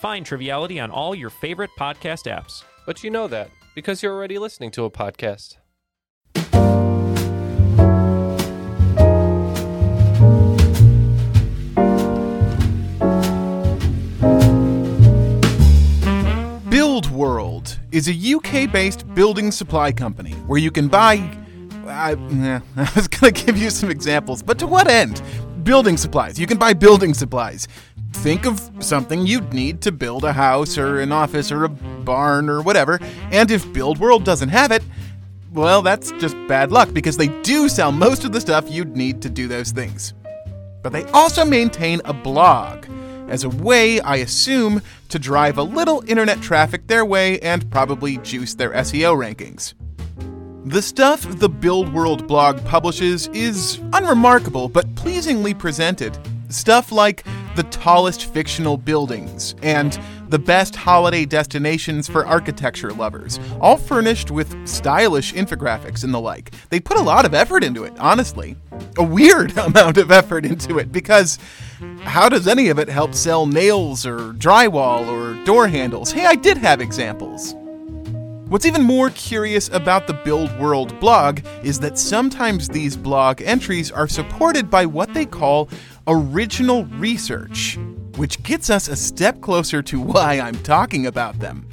Find Triviality on all your favorite podcast apps. but you know that because you're already listening to a podcast. Build World is a UK based building supply company where you can buy. I, I was going to give you some examples, but to what end? Building supplies. You can buy building supplies. Think of something you'd need to build a house or an office or a barn or whatever, and if Build World doesn't have it, well, that's just bad luck because they do sell most of the stuff you'd need to do those things. But they also maintain a blog as a way, I assume, to drive a little internet traffic their way and probably juice their SEO rankings. The stuff the Build World blog publishes is unremarkable but pleasingly presented. Stuff like the tallest fictional buildings and the best holiday destinations for architecture lovers, all furnished with stylish infographics and the like. They put a lot of effort into it, honestly. A weird amount of effort into it because how does any of it help sell nails or drywall or door handles? Hey, I did have examples. What's even more curious about the Build World blog is that sometimes these blog entries are supported by what they call original research, which gets us a step closer to why I'm talking about them.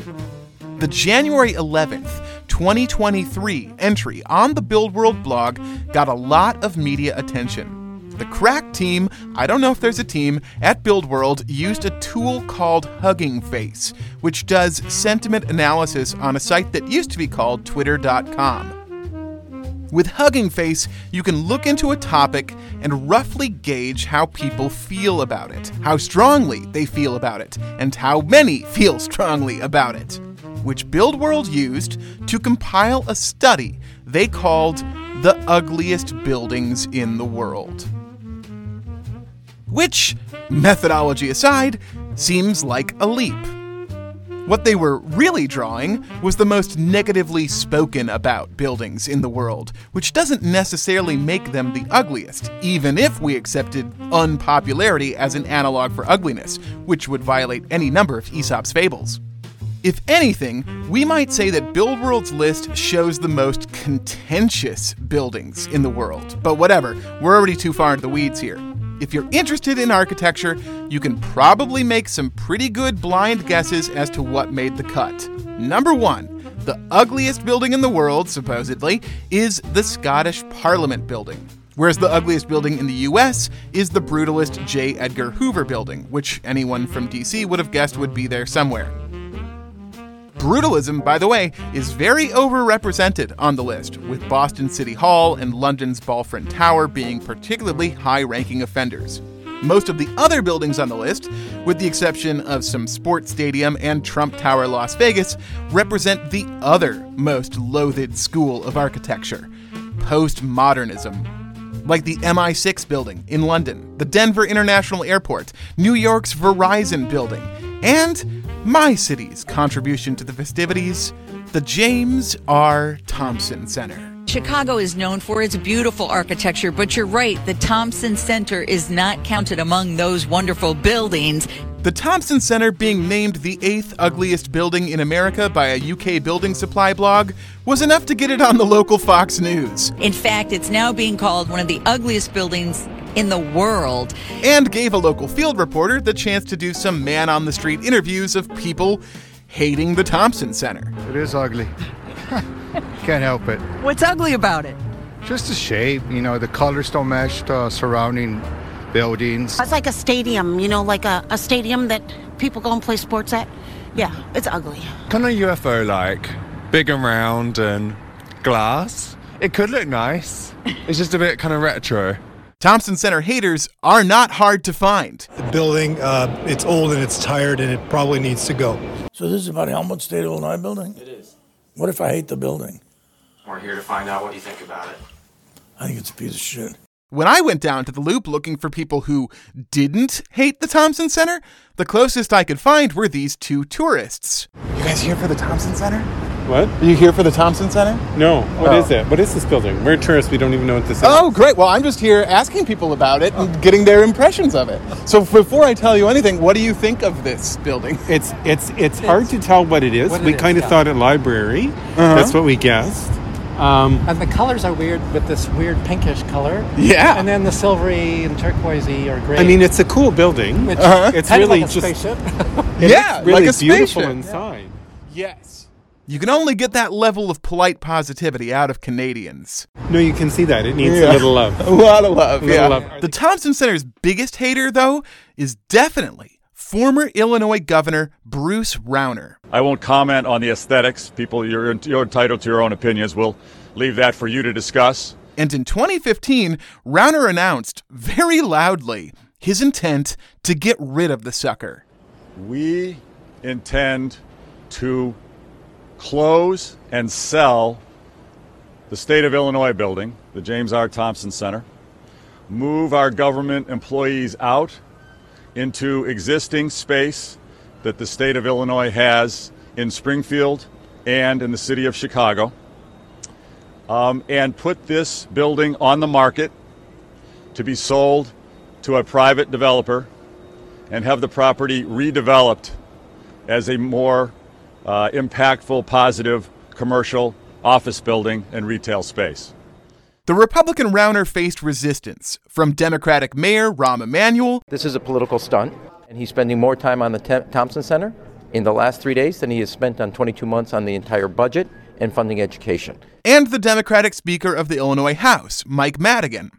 The January 11th, 2023 entry on the Build World blog got a lot of media attention. The crack team, I don't know if there's a team, at Build World used a tool called Hugging Face, which does sentiment analysis on a site that used to be called Twitter.com. With Hugging Face, you can look into a topic and roughly gauge how people feel about it, how strongly they feel about it, and how many feel strongly about it, which Build World used to compile a study they called The Ugliest Buildings in the World. Which, methodology aside, seems like a leap. What they were really drawing was the most negatively spoken about buildings in the world, which doesn't necessarily make them the ugliest, even if we accepted unpopularity as an analog for ugliness, which would violate any number of Aesop's fables. If anything, we might say that Build World's list shows the most contentious buildings in the world. But whatever, we're already too far into the weeds here. If you're interested in architecture, you can probably make some pretty good blind guesses as to what made the cut. Number one, the ugliest building in the world, supposedly, is the Scottish Parliament building. Whereas the ugliest building in the US is the brutalist J. Edgar Hoover building, which anyone from DC would have guessed would be there somewhere. Brutalism, by the way, is very overrepresented on the list, with Boston City Hall and London's Balfron Tower being particularly high ranking offenders. Most of the other buildings on the list, with the exception of some sports stadium and Trump Tower Las Vegas, represent the other most loathed school of architecture postmodernism. Like the MI6 building in London, the Denver International Airport, New York's Verizon building, and my city's contribution to the festivities, the James R. Thompson Center. Chicago is known for its beautiful architecture, but you're right, the Thompson Center is not counted among those wonderful buildings. The Thompson Center being named the eighth ugliest building in America by a UK building supply blog was enough to get it on the local Fox News, In fact, it's now being called one of the ugliest buildings in the world. and gave a local field reporter the chance to do some man on the street interviews of people hating the Thompson Center. It is ugly. Can't help it. What's ugly about it? Just the shape, you know, the colors don't match the surrounding buildings. It's like a stadium, you know, like a, a stadium that people go and play sports at. Yeah, it's ugly. kind of UFO like, big and round and glass. It could look nice. It's just a bit kind of retro. Thompson Center haters are not hard to find. The building, uh, it's old and it's tired and it probably needs to go. So this is about Helmut State of Illinois building? It is. What if I hate the building? We're here to find out what you think about it. I think it's a piece of shit. When I went down to the loop looking for people who didn't hate the Thompson Center, the closest I could find were these two tourists. You guys here for the Thompson Center? What? Are you here for the Thompson Center? No. What Oh. is it? What is this building? We're tourists. We don't even know what this is. Oh, great. Well, I'm just here asking people about it and getting their impressions of it. So before I tell you anything, what do you think of this building? It's it's it's hard to tell what it is. What it we is, kind of yeah. thought it library. Uh-huh. That's what we guessed. Um, And the colors are weird with this weird pinkish color. Yeah. And then the silvery and turquoisey or gray. I mean, it's a cool building. Which Uh-huh. It's kind of really like a just spaceship. it Yeah, really like a beautiful spaceship. inside. Yes. You can only get that level of polite positivity out of Canadians. No, you can see that. It needs Yeah. a little love. A lot of love. Little yeah. love. The Thompson Center's biggest hater, though, is definitely former Illinois Governor Bruce Rauner. I won't comment on the aesthetics. People, you're, you're entitled to your own opinions. We'll leave that for you to discuss. And in 2015, Rauner announced very loudly his intent to get rid of the sucker. We intend to close and sell the State of Illinois building, the James R. Thompson Center, move our government employees out into existing space that the state of Illinois has in Springfield and in the city of Chicago, um, and put this building on the market to be sold to a private developer and have the property redeveloped as a more uh, impactful, positive commercial office building and retail space. The Republican Rauner faced resistance from Democratic Mayor Rahm Emanuel This is a political stunt, and he's spending more time on the Tem- Thompson Center in the last three days than he has spent on 22 months on the entire budget and funding education. and the Democratic Speaker of the Illinois House, Mike Madigan.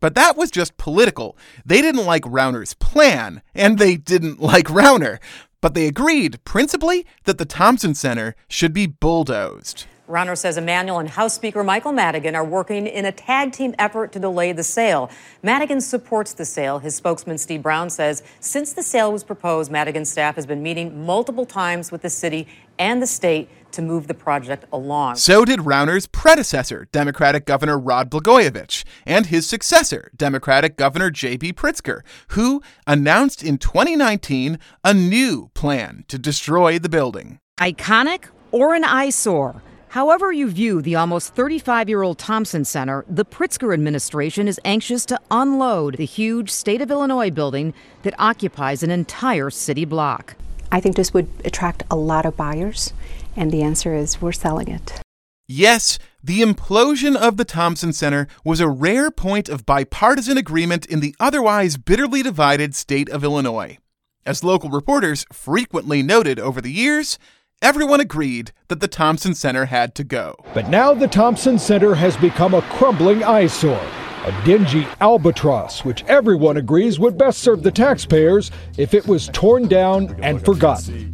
But that was just political. They didn't like Rauner's plan, and they didn't like Rauner. But they agreed, principally, that the Thompson Center should be bulldozed. Rauner says Emanuel and House Speaker Michael Madigan are working in a tag team effort to delay the sale. Madigan supports the sale. His spokesman Steve Brown says since the sale was proposed, Madigan's staff has been meeting multiple times with the city and the state to move the project along. So did Rauner's predecessor, Democratic Governor Rod Blagojevich, and his successor, Democratic Governor J.B. Pritzker, who announced in 2019 a new plan to destroy the building. Iconic or an eyesore? However, you view the almost 35 year old Thompson Center, the Pritzker administration is anxious to unload the huge state of Illinois building that occupies an entire city block. I think this would attract a lot of buyers, and the answer is we're selling it. Yes, the implosion of the Thompson Center was a rare point of bipartisan agreement in the otherwise bitterly divided state of Illinois. As local reporters frequently noted over the years, everyone agreed that the Thompson Center had to go. But now the Thompson Center has become a crumbling eyesore, a dingy albatross which everyone agrees would best serve the taxpayers if it was torn down and forgotten.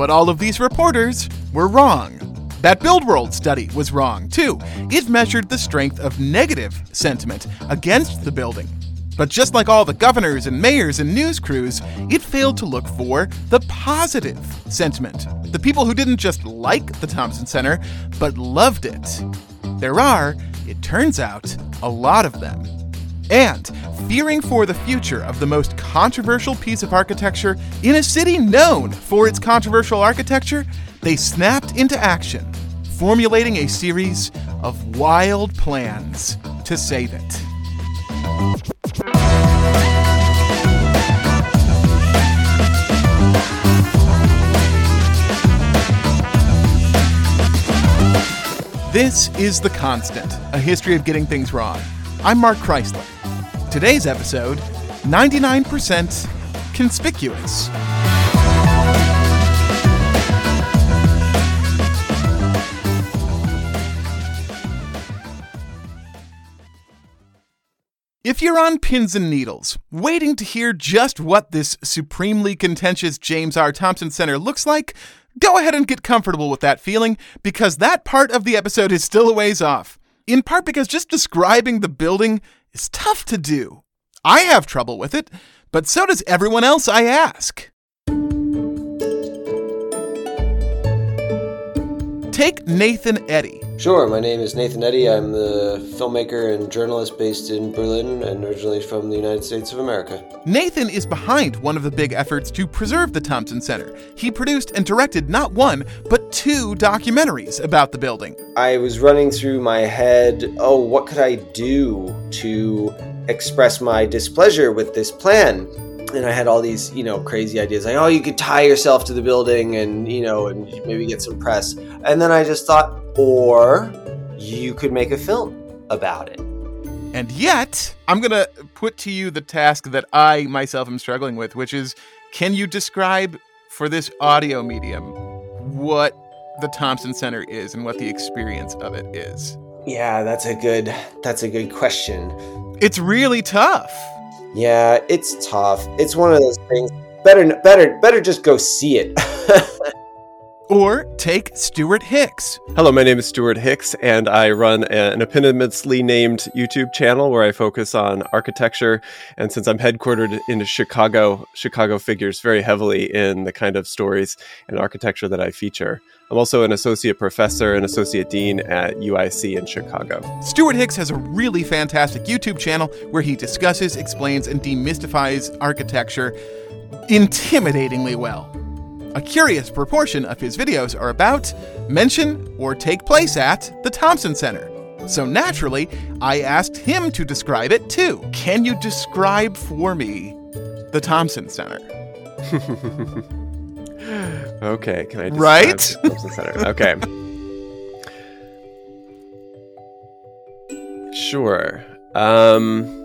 But all of these reporters were wrong. That Build World study was wrong, too. It measured the strength of negative sentiment against the building. But just like all the governors and mayors and news crews, it failed to look for the positive sentiment. The people who didn't just like the Thompson Center, but loved it. There are, it turns out, a lot of them. And fearing for the future of the most controversial piece of architecture in a city known for its controversial architecture, they snapped into action, formulating a series of wild plans to save it. This is The Constant, a history of getting things wrong. I'm Mark Chrisler. Today's episode 99% conspicuous. If you're on pins and needles, waiting to hear just what this supremely contentious James R. Thompson Center looks like, go ahead and get comfortable with that feeling because that part of the episode is still a ways off. In part because just describing the building is tough to do. I have trouble with it, but so does everyone else I ask. Take Nathan Eddy, Sure, my name is Nathan Eddy. I'm the filmmaker and journalist based in Berlin and originally from the United States of America. Nathan is behind one of the big efforts to preserve the Thompson Center. He produced and directed not one, but two documentaries about the building. I was running through my head, oh, what could I do to express my displeasure with this plan? and I had all these, you know, crazy ideas like, oh, you could tie yourself to the building and, you know, and maybe get some press. And then I just thought, or you could make a film about it. And yet, I'm going to put to you the task that I myself am struggling with, which is can you describe for this audio medium what the Thompson Center is and what the experience of it is? Yeah, that's a good that's a good question. It's really tough. Yeah, it's tough. It's one of those things. Better, better, better just go see it. or take Stewart Hicks. Hello, my name is Stewart Hicks, and I run an eponymously named YouTube channel where I focus on architecture. And since I'm headquartered in Chicago, Chicago figures very heavily in the kind of stories and architecture that I feature. I'm also an associate professor and associate dean at UIC in Chicago. Stewart Hicks has a really fantastic YouTube channel where he discusses, explains, and demystifies architecture intimidatingly well. A curious proportion of his videos are about, mention, or take place at the Thompson Center. So naturally, I asked him to describe it too. Can you describe for me the Thompson Center? okay, can I describe right? the Thompson Center? Okay. sure. Um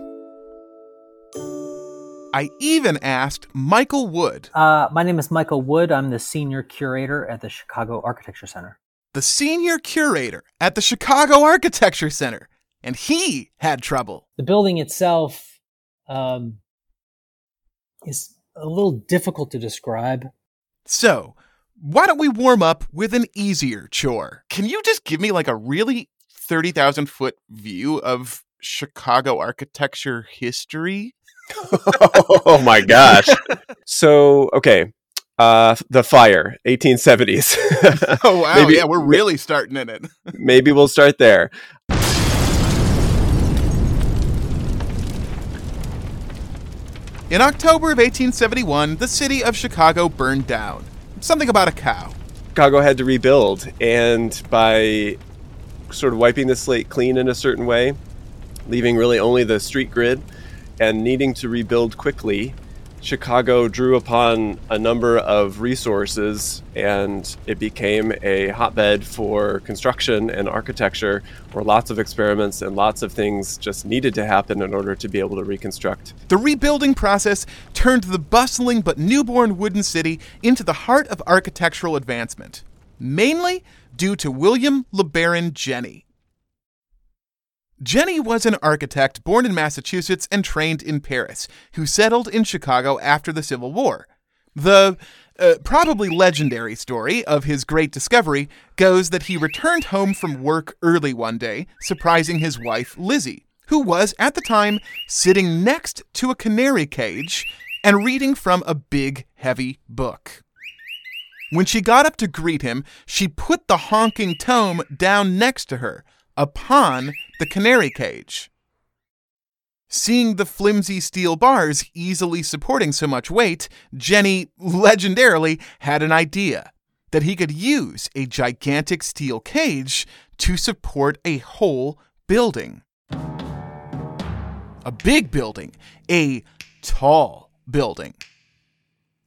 I even asked Michael Wood. Uh, my name is Michael Wood. I'm the senior curator at the Chicago Architecture Center. The senior curator at the Chicago Architecture Center. And he had trouble. The building itself um, is a little difficult to describe. So, why don't we warm up with an easier chore? Can you just give me like a really 30,000 foot view of Chicago architecture history? oh my gosh. so, okay. Uh, the fire, 1870s. oh wow! Maybe, yeah, we're really starting in it. maybe we'll start there. In October of 1871, the city of Chicago burned down. Something about a cow. Chicago had to rebuild, and by sort of wiping the slate clean in a certain way, leaving really only the street grid, and needing to rebuild quickly, Chicago drew upon a number of resources and it became a hotbed for construction and architecture where lots of experiments and lots of things just needed to happen in order to be able to reconstruct. The rebuilding process turned the bustling but newborn wooden city into the heart of architectural advancement, mainly due to William LeBaron Jenney. Jenney was an architect born in Massachusetts and trained in Paris, who settled in Chicago after the Civil War. The uh, probably legendary story of his great discovery goes that he returned home from work early one day, surprising his wife, Lizzie, who was at the time sitting next to a canary cage and reading from a big, heavy book. When she got up to greet him, she put the honking tome down next to her, upon the canary cage. Seeing the flimsy steel bars easily supporting so much weight, Jenney legendarily had an idea that he could use a gigantic steel cage to support a whole building. A big building, a tall building.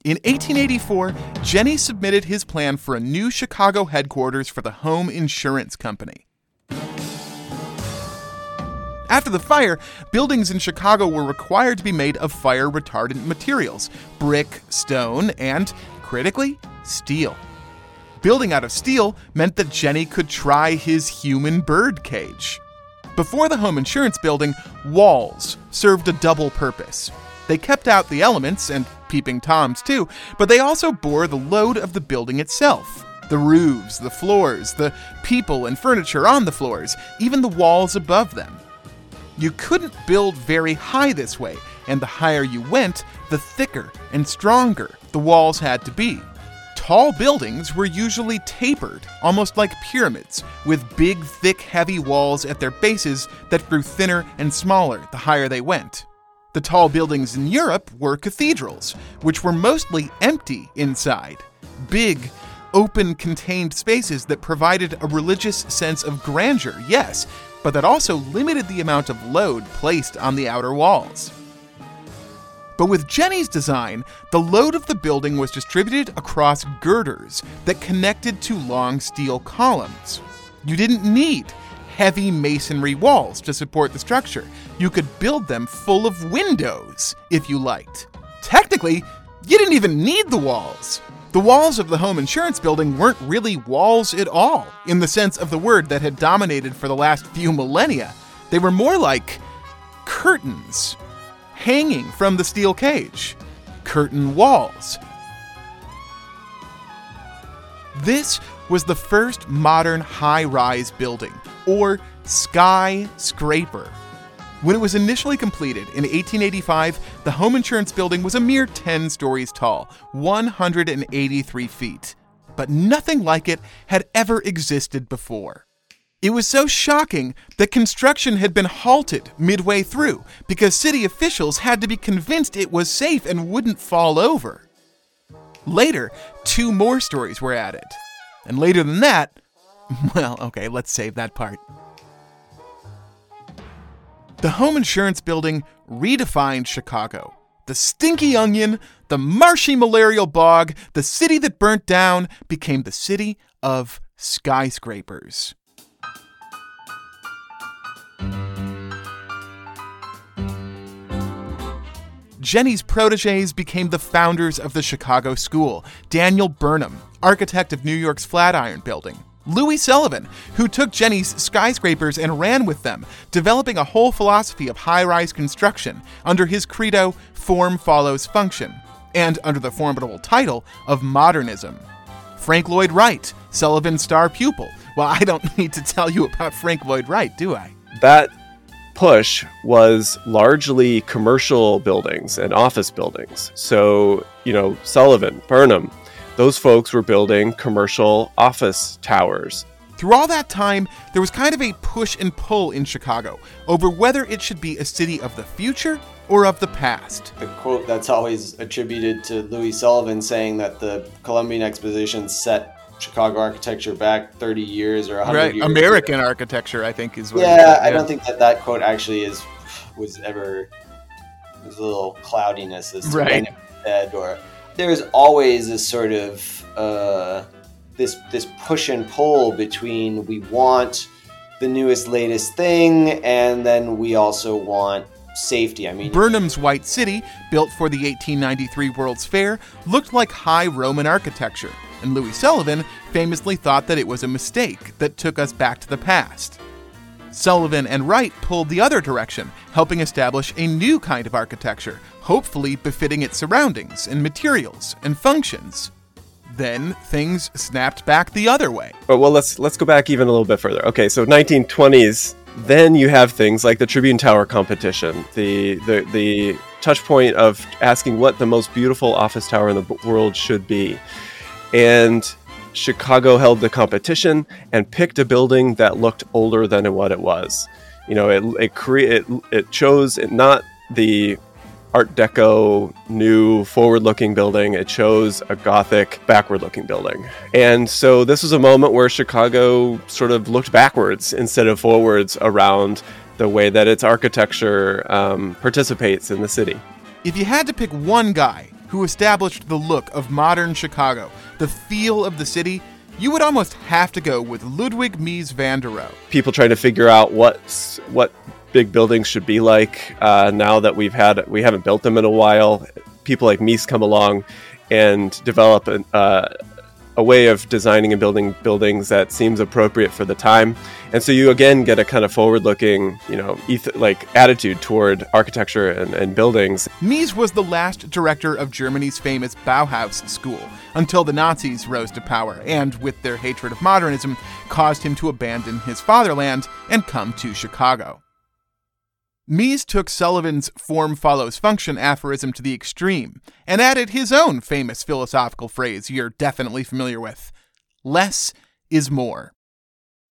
In 1884, Jenney submitted his plan for a new Chicago headquarters for the Home Insurance Company. After the fire, buildings in Chicago were required to be made of fire retardant materials brick, stone, and, critically, steel. Building out of steel meant that Jenney could try his human bird cage. Before the home insurance building, walls served a double purpose. They kept out the elements, and peeping toms too, but they also bore the load of the building itself. The roofs, the floors, the people and furniture on the floors, even the walls above them. You couldn't build very high this way, and the higher you went, the thicker and stronger the walls had to be. tall buildings were usually tapered, almost like pyramids, with big, thick, heavy walls at their bases that grew thinner and smaller the higher they went. The tall buildings in Europe were cathedrals, which were mostly empty inside. Big, open, contained spaces that provided a religious sense of grandeur, yes, but that also limited the amount of load placed on the outer walls. But with Jenney's design, the load of the building was distributed across girders that connected to long steel columns. You didn't need heavy masonry walls to support the structure. You could build them full of windows if you liked. Technically, you didn't even need the walls. The walls of the home insurance building weren't really walls at all, in the sense of the word that had dominated for the last few millennia. They were more like curtains hanging from the steel cage. Curtain walls. This was the first modern high rise building, or skyscraper. When it was initially completed in 1885, the home insurance building was a mere 10 stories tall, 183 feet. But nothing like it had ever existed before. It was so shocking that construction had been halted midway through because city officials had to be convinced it was safe and wouldn't fall over. Later, two more stories were added. And later than that, well, okay, let's save that part. The home insurance building redefined Chicago. The stinky onion, the marshy malarial bog, the city that burnt down became the city of skyscrapers. Jenney's proteges became the founders of the Chicago School Daniel Burnham, architect of New York's Flatiron Building, Louis Sullivan, who took Jenney's skyscrapers and ran with them, developing a whole philosophy of high rise construction under his credo, form follows function, and under the formidable title of modernism. Frank Lloyd Wright, Sullivan's star pupil. Well, I don't need to tell you about Frank Lloyd Wright, do I? That push was largely commercial buildings and office buildings. So, you know, Sullivan, Burnham, those folks were building commercial office towers. Through all that time, there was kind of a push and pull in Chicago over whether it should be a city of the future or of the past. The quote that's always attributed to Louis Sullivan saying that the Columbian Exposition set Chicago architecture back 30 years or 100 right. years. American architecture, I think, is what. Yeah, yeah, I don't think that that quote actually is was ever. There's a little cloudiness as to Right. when it was said, or there's always a sort of uh, this this push and pull between we want the newest latest thing, and then we also want safety. I mean, Burnham's White City, built for the 1893 World's Fair, looked like high Roman architecture, and Louis Sullivan famously thought that it was a mistake that took us back to the past. Sullivan and Wright pulled the other direction, helping establish a new kind of architecture, hopefully befitting its surroundings and materials and functions. Then things snapped back the other way. But well, let's let's go back even a little bit further. Okay, so 1920s. Then you have things like the Tribune Tower competition, the the the touch point of asking what the most beautiful office tower in the world should be, and Chicago held the competition and picked a building that looked older than what it was. You know, it it cre- it, it chose not the Art Deco, new forward-looking building. It chose a Gothic, backward-looking building, and so this was a moment where Chicago sort of looked backwards instead of forwards around the way that its architecture um, participates in the city. If you had to pick one guy who established the look of modern Chicago, the feel of the city, you would almost have to go with Ludwig Mies van der Rohe. People trying to figure out what's what big buildings should be like uh, now that we've had we haven't built them in a while. People like Mies come along and develop an, uh, a way of designing and building buildings that seems appropriate for the time. And so you again get a kind of forward-looking, you know, eth- like attitude toward architecture and, and buildings. Mies was the last director of Germany's famous Bauhaus school until the Nazis rose to power and, with their hatred of modernism, caused him to abandon his fatherland and come to Chicago. Mies took Sullivan's form follows function aphorism to the extreme and added his own famous philosophical phrase you're definitely familiar with less is more.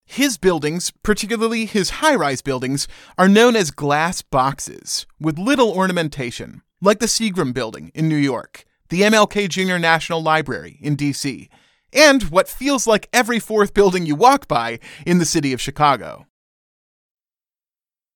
His buildings, particularly his high rise buildings, are known as glass boxes with little ornamentation, like the Seagram Building in New York, the MLK Jr. National Library in D.C., and what feels like every fourth building you walk by in the city of Chicago.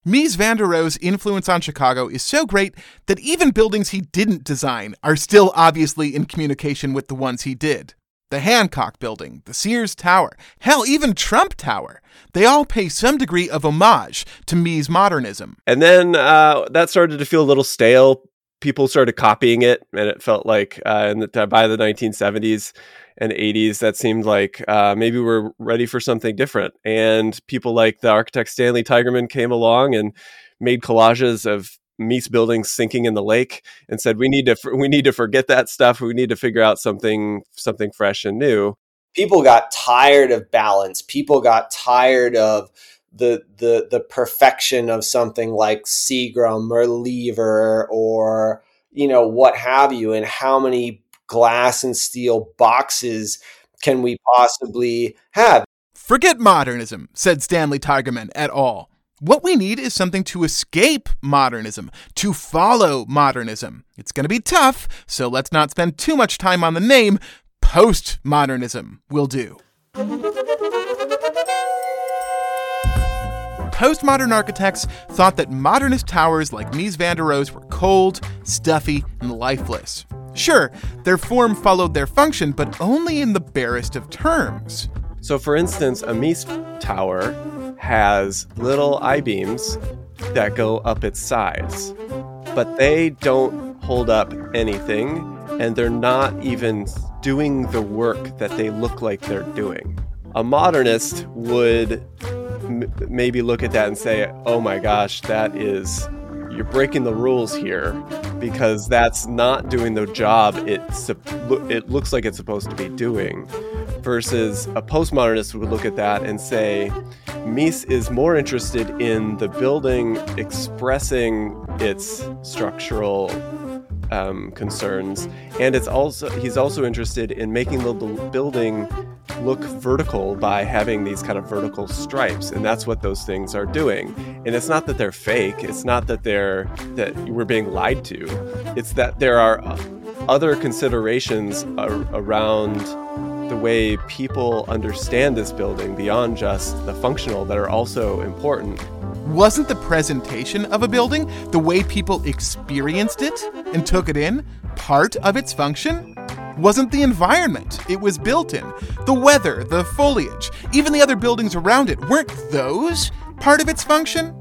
Mies van der Rohe's influence on Chicago is so great that even buildings he didn't design are still obviously in communication with the ones he did. The Hancock Building, the Sears Tower, hell, even Trump Tower. They all pay some degree of homage to Mies modernism. And then uh, that started to feel a little stale. People started copying it, and it felt like uh, the, by the 1970s, and 80s that seemed like uh, maybe we're ready for something different. And people like the architect stanley tigerman came along and made collages of Mies buildings sinking in the lake and said we need to we need to forget that stuff. We need to figure out something something fresh and new. People got tired of balance. People got tired of the the the perfection of something like Seagram or Lever or you know what have you and how many glass and steel boxes can we possibly have? Forget modernism, said Stanley Tigerman et al. What we need is something to escape modernism, to follow modernism. It's going to be tough, so let's not spend too much time on the name. Postmodernism will do. Postmodern architects thought that modernist towers like Mies van der Rohe's were cold, stuffy, and lifeless. Sure, their form followed their function, but only in the barest of terms. So, for instance, a Mies tower has little I beams that go up its sides, but they don't hold up anything, and they're not even doing the work that they look like they're doing. A modernist would m- maybe look at that and say, oh my gosh, that is you're breaking the rules here because that's not doing the job it, it looks like it's supposed to be doing. Versus a postmodernist would look at that and say, Mies is more interested in the building expressing its structural um, concerns, and it's also he's also interested in making the building look vertical by having these kind of vertical stripes and that's what those things are doing. And it's not that they're fake it's not that they're that we're being lied to. It's that there are other considerations ar- around the way people understand this building beyond just the functional that are also important. Wasn't the presentation of a building the way people experienced it and took it in part of its function wasn't the environment it was built in. The weather, the foliage, even the other buildings around it, weren't those part of its function?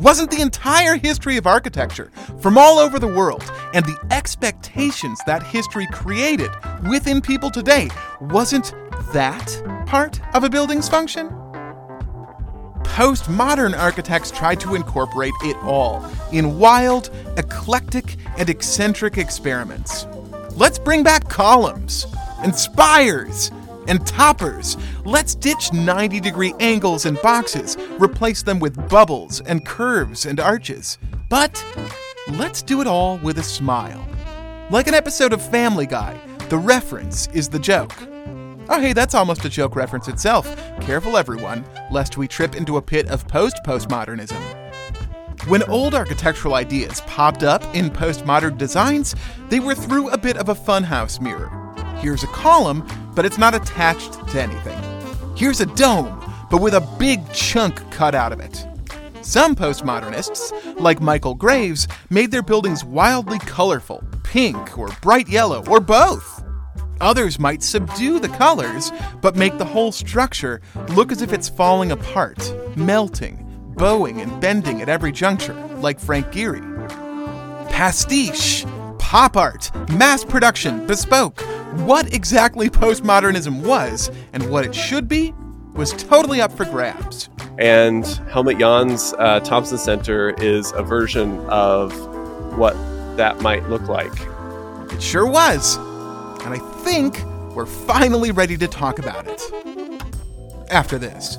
Wasn't the entire history of architecture from all over the world and the expectations that history created within people today, wasn't that part of a building's function? Postmodern architects tried to incorporate it all in wild, eclectic, and eccentric experiments. Let's bring back columns and spires and toppers. Let's ditch 90 degree angles and boxes, replace them with bubbles and curves and arches. But let's do it all with a smile. Like an episode of Family Guy, the reference is the joke. Oh, hey, that's almost a joke reference itself. Careful, everyone, lest we trip into a pit of post postmodernism. When old architectural ideas popped up in postmodern designs, they were through a bit of a funhouse mirror. Here's a column, but it's not attached to anything. Here's a dome, but with a big chunk cut out of it. Some postmodernists, like Michael Graves, made their buildings wildly colorful, pink or bright yellow, or both. Others might subdue the colors, but make the whole structure look as if it's falling apart, melting, bowing and bending at every juncture, like Frank Gehry. Pastiche, pop art, mass production, bespoke. What exactly postmodernism was and what it should be was totally up for grabs. And Helmut Jahn's uh, Thompson Center is a version of what that might look like. It sure was. And I think we're finally ready to talk about it. After this.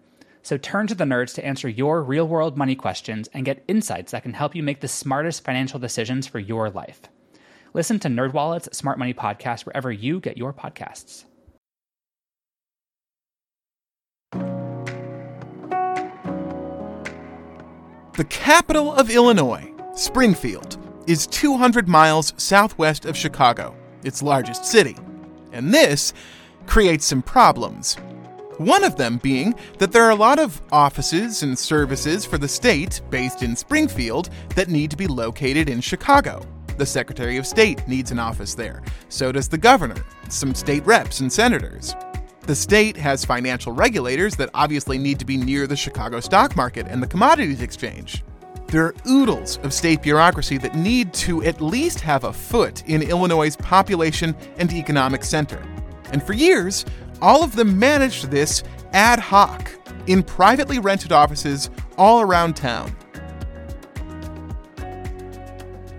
So turn to the nerds to answer your real world money questions and get insights that can help you make the smartest financial decisions for your life. Listen to NerdWallet's Smart Money Podcast wherever you get your podcasts. The capital of Illinois, Springfield, is 200 miles southwest of Chicago, its largest city. And this creates some problems. One of them being that there are a lot of offices and services for the state based in Springfield that need to be located in Chicago. The Secretary of State needs an office there. So does the governor, some state reps and senators. The state has financial regulators that obviously need to be near the Chicago stock market and the commodities exchange. There are oodles of state bureaucracy that need to at least have a foot in Illinois' population and economic center. And for years, all of them managed this ad hoc in privately rented offices all around town.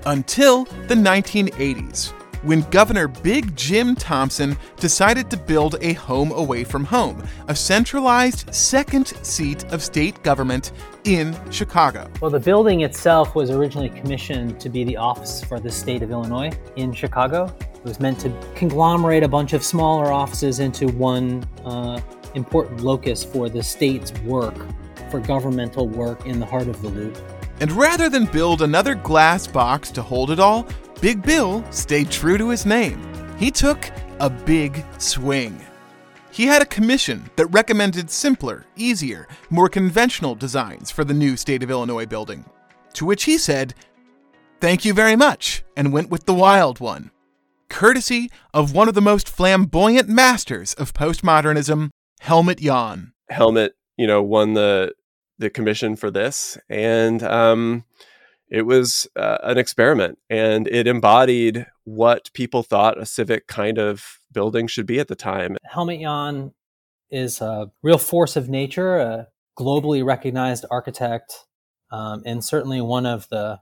Until the 1980s, when Governor Big Jim Thompson decided to build a home away from home, a centralized second seat of state government in Chicago. Well, the building itself was originally commissioned to be the office for the state of Illinois in Chicago. It was meant to conglomerate a bunch of smaller offices into one uh, important locus for the state's work, for governmental work in the heart of the loop. And rather than build another glass box to hold it all, Big Bill stayed true to his name. He took a big swing. He had a commission that recommended simpler, easier, more conventional designs for the new State of Illinois building. To which he said, Thank you very much, and went with the wild one. Courtesy of one of the most flamboyant masters of postmodernism, Helmut Jahn. Helmut, you know, won the the commission for this, and um, it was uh, an experiment, and it embodied what people thought a civic kind of building should be at the time. Helmut Jahn is a real force of nature, a globally recognized architect, um, and certainly one of the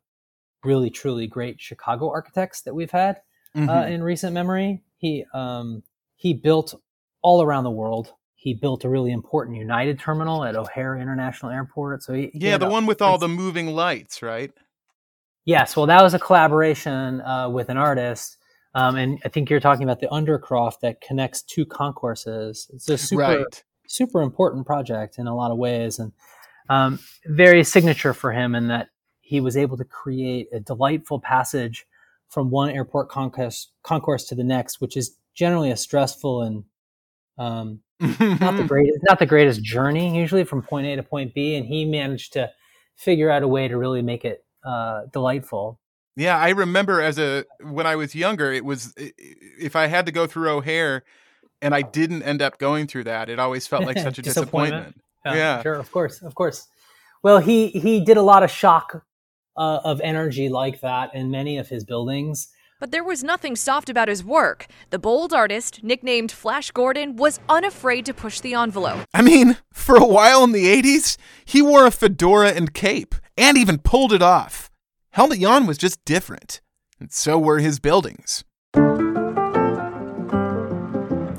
really truly great Chicago architects that we've had Mm-hmm. uh, in recent memory. He um, he built all around the world. He built a really important United terminal at O'Hare International Airport. So he, he Yeah, the one with all the moving lights, right? Yes, well, that was a collaboration uh, with an artist, um, and I think you're talking about the Undercroft that connects two concourses. It's a super, Right. super important project in a lot of ways, and um, very signature for him in that he was able to create a delightful passage from one airport concourse concourse to the next, which is generally a stressful and um, not the greatest not the greatest journey usually from point A to point B, and he managed to figure out a way to really make it uh, delightful. Yeah, I remember as a when I was younger, it was if I had to go through O'Hare and I didn't end up going through that, it always felt like such a disappointment. Yeah, Yeah. sure, of course, of course. Well, he he did a lot of shock uh, of energy like that in many of his buildings. But there was nothing soft about his work. The bold artist, nicknamed Flash Gordon, was unafraid to push the envelope. I mean, for a while in the 80s, he wore a fedora and cape and even pulled it off. Helmut Jahn was just different, and so were his buildings.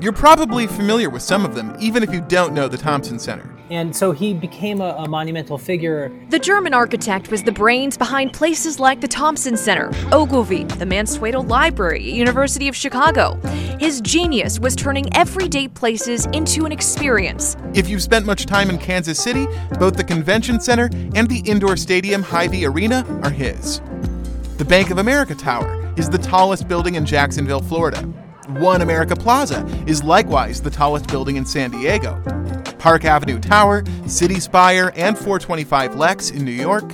You're probably familiar with some of them, even if you don't know the Thompson Center. And so he became a, a monumental figure. The German architect was the brains behind places like the Thompson Center, Ogilvie, the Mansueto Library, University of Chicago. His genius was turning everyday places into an experience. If you've spent much time in Kansas City, both the Convention Center and the indoor stadium Hy-Vee Arena are his. The Bank of America Tower is the tallest building in Jacksonville, Florida. One America Plaza is likewise the tallest building in San Diego. Park Avenue Tower, City Spire, and 425 Lex in New York.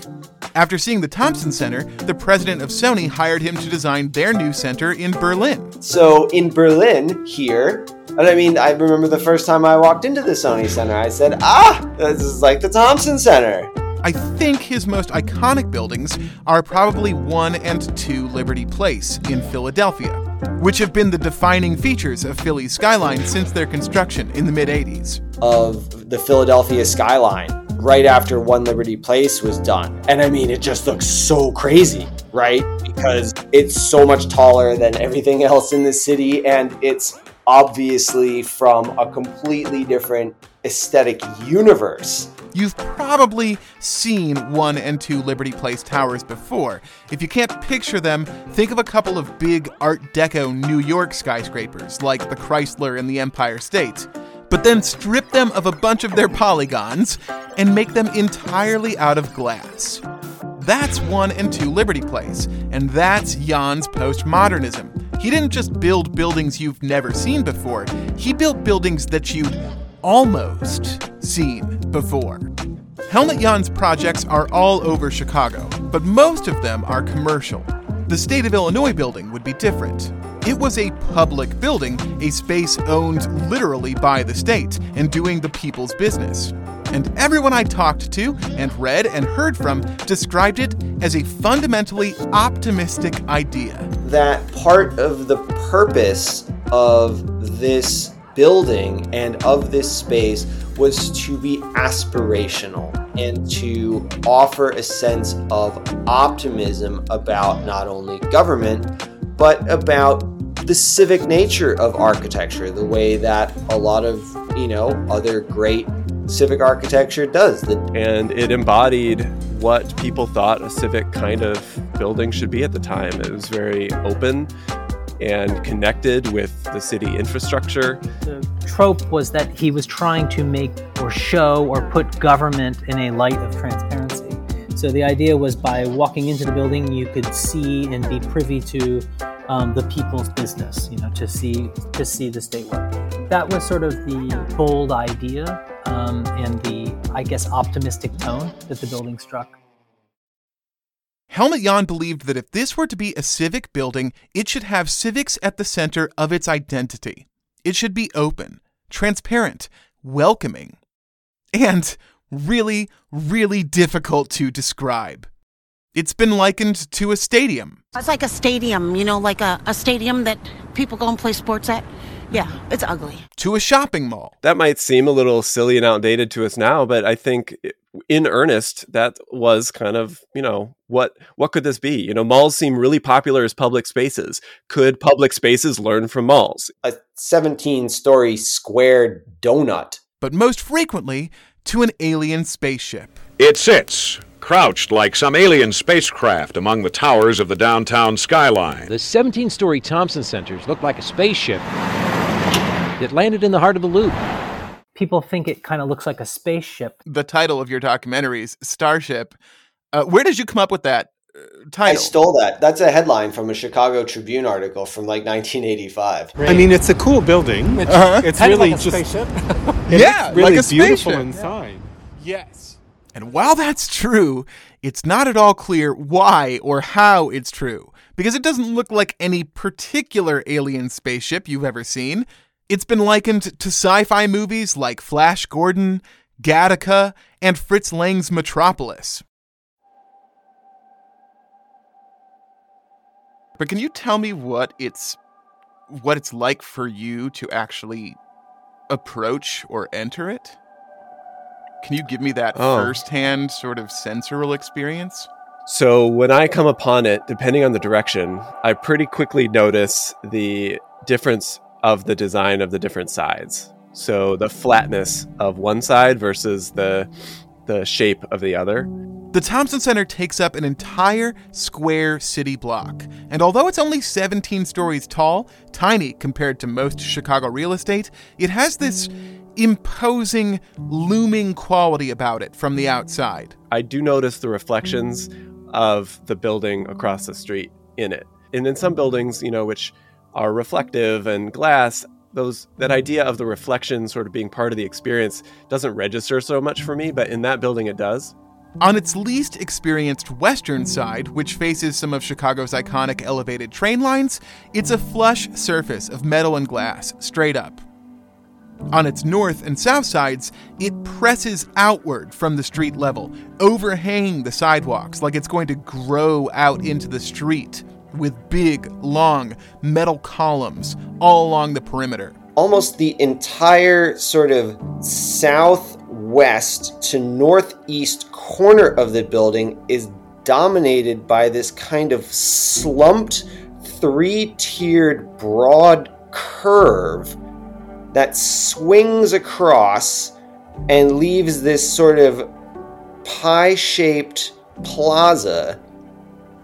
After seeing the Thompson Center, the president of Sony hired him to design their new center in Berlin. So in Berlin, here, and I mean, I remember the first time I walked into the Sony Center, I said, ah, this is like the Thompson Center. I think his most iconic buildings are probably 1 and 2 Liberty Place in Philadelphia, which have been the defining features of Philly's skyline since their construction in the mid 80s. Of the Philadelphia skyline right after One Liberty Place was done. And I mean, it just looks so crazy, right? Because it's so much taller than everything else in the city, and it's obviously from a completely different aesthetic universe. You've probably seen one and two Liberty Place towers before. If you can't picture them, think of a couple of big Art Deco New York skyscrapers, like the Chrysler and the Empire State. But then strip them of a bunch of their polygons and make them entirely out of glass. That's one and two Liberty Place, and that's Jahn's postmodernism. He didn't just build buildings you've never seen before, he built buildings that you'd almost seen before. Helmut Jahn's projects are all over Chicago, but most of them are commercial. The State of Illinois building would be different. It was a public building, a space owned literally by the state and doing the people's business. And everyone I talked to and read and heard from described it as a fundamentally optimistic idea. That part of the purpose of this building and of this space was to be aspirational and to offer a sense of optimism about not only government, but about the civic nature of architecture, the way that a lot of, you know, other great civic architecture does. And it embodied what people thought a civic kind of building should be at the time. It was very open and connected with the city infrastructure. The trope was that he was trying to make or show or put government in a light of transparency. So the idea was by walking into the building, you could see and be privy to um, the people's business, you know, to see to see the state work. That was sort of the bold idea um, and the, I guess, optimistic tone that the building struck. Helmut Jahn believed that if this were to be a civic building, it should have civics at the center of its identity. It should be open, transparent, welcoming, and really, really difficult to describe. It's been likened to a stadium. It's like a stadium, you know, like a, a stadium that people go and play sports at. Yeah, it's ugly. To a shopping mall. That might seem a little silly and outdated to us now, but I think in earnest that was kind of, you know, what what could this be? You know, malls seem really popular as public spaces. Could public spaces learn from malls? A 17-story square donut. But most frequently to an alien spaceship. It sits crouched like some alien spacecraft among the towers of the downtown skyline. The 17 story Thompson Centers look like a spaceship that landed in the heart of the loop. People think it kind of looks like a spaceship. The title of your documentary is Starship. Uh, where did you come up with that uh, title? I stole that. That's a headline from a Chicago Tribune article from like 1985. I mean, it's a cool building. It's, Uh-huh. it's really like a just spaceship. it Yeah, really like a beautiful spaceship. inside. Yes. And while that's true, it's not at all clear why or how it's true, because it doesn't look like any particular alien spaceship you've ever seen. It's been likened to sci fi movies like Flash Gordon, Gattaca, and Fritz Lang's Metropolis. But can you tell me what it's what it's like for you to actually approach or enter it? Can you give me that Oh. firsthand sort of sensorial experience? So when I come upon it, depending on the direction, I pretty quickly notice the difference of the design of the different sides. So the flatness of one side versus the the shape of the other. The Thompson Center takes up an entire square city block, and although it's only 17 stories tall, tiny compared to most Chicago real estate, it has this imposing, looming quality about it from the outside. I do notice the reflections of the building across the street in it. And in some buildings, you know, which are reflective and glass, those that idea of the reflection sort of being part of the experience doesn't register so much for me, but in that building it does. On its least experienced western side, which faces some of Chicago's iconic elevated train lines, it's a flush surface of metal and glass, straight up. On its north and south sides, it presses outward from the street level, overhanging the sidewalks like it's going to grow out into the street, with big, long metal columns all along the perimeter. Almost the entire sort of southwest to northeast corner of the building is dominated by this kind of slumped, three tiered broad curve that swings across and leaves this sort of pie shaped plaza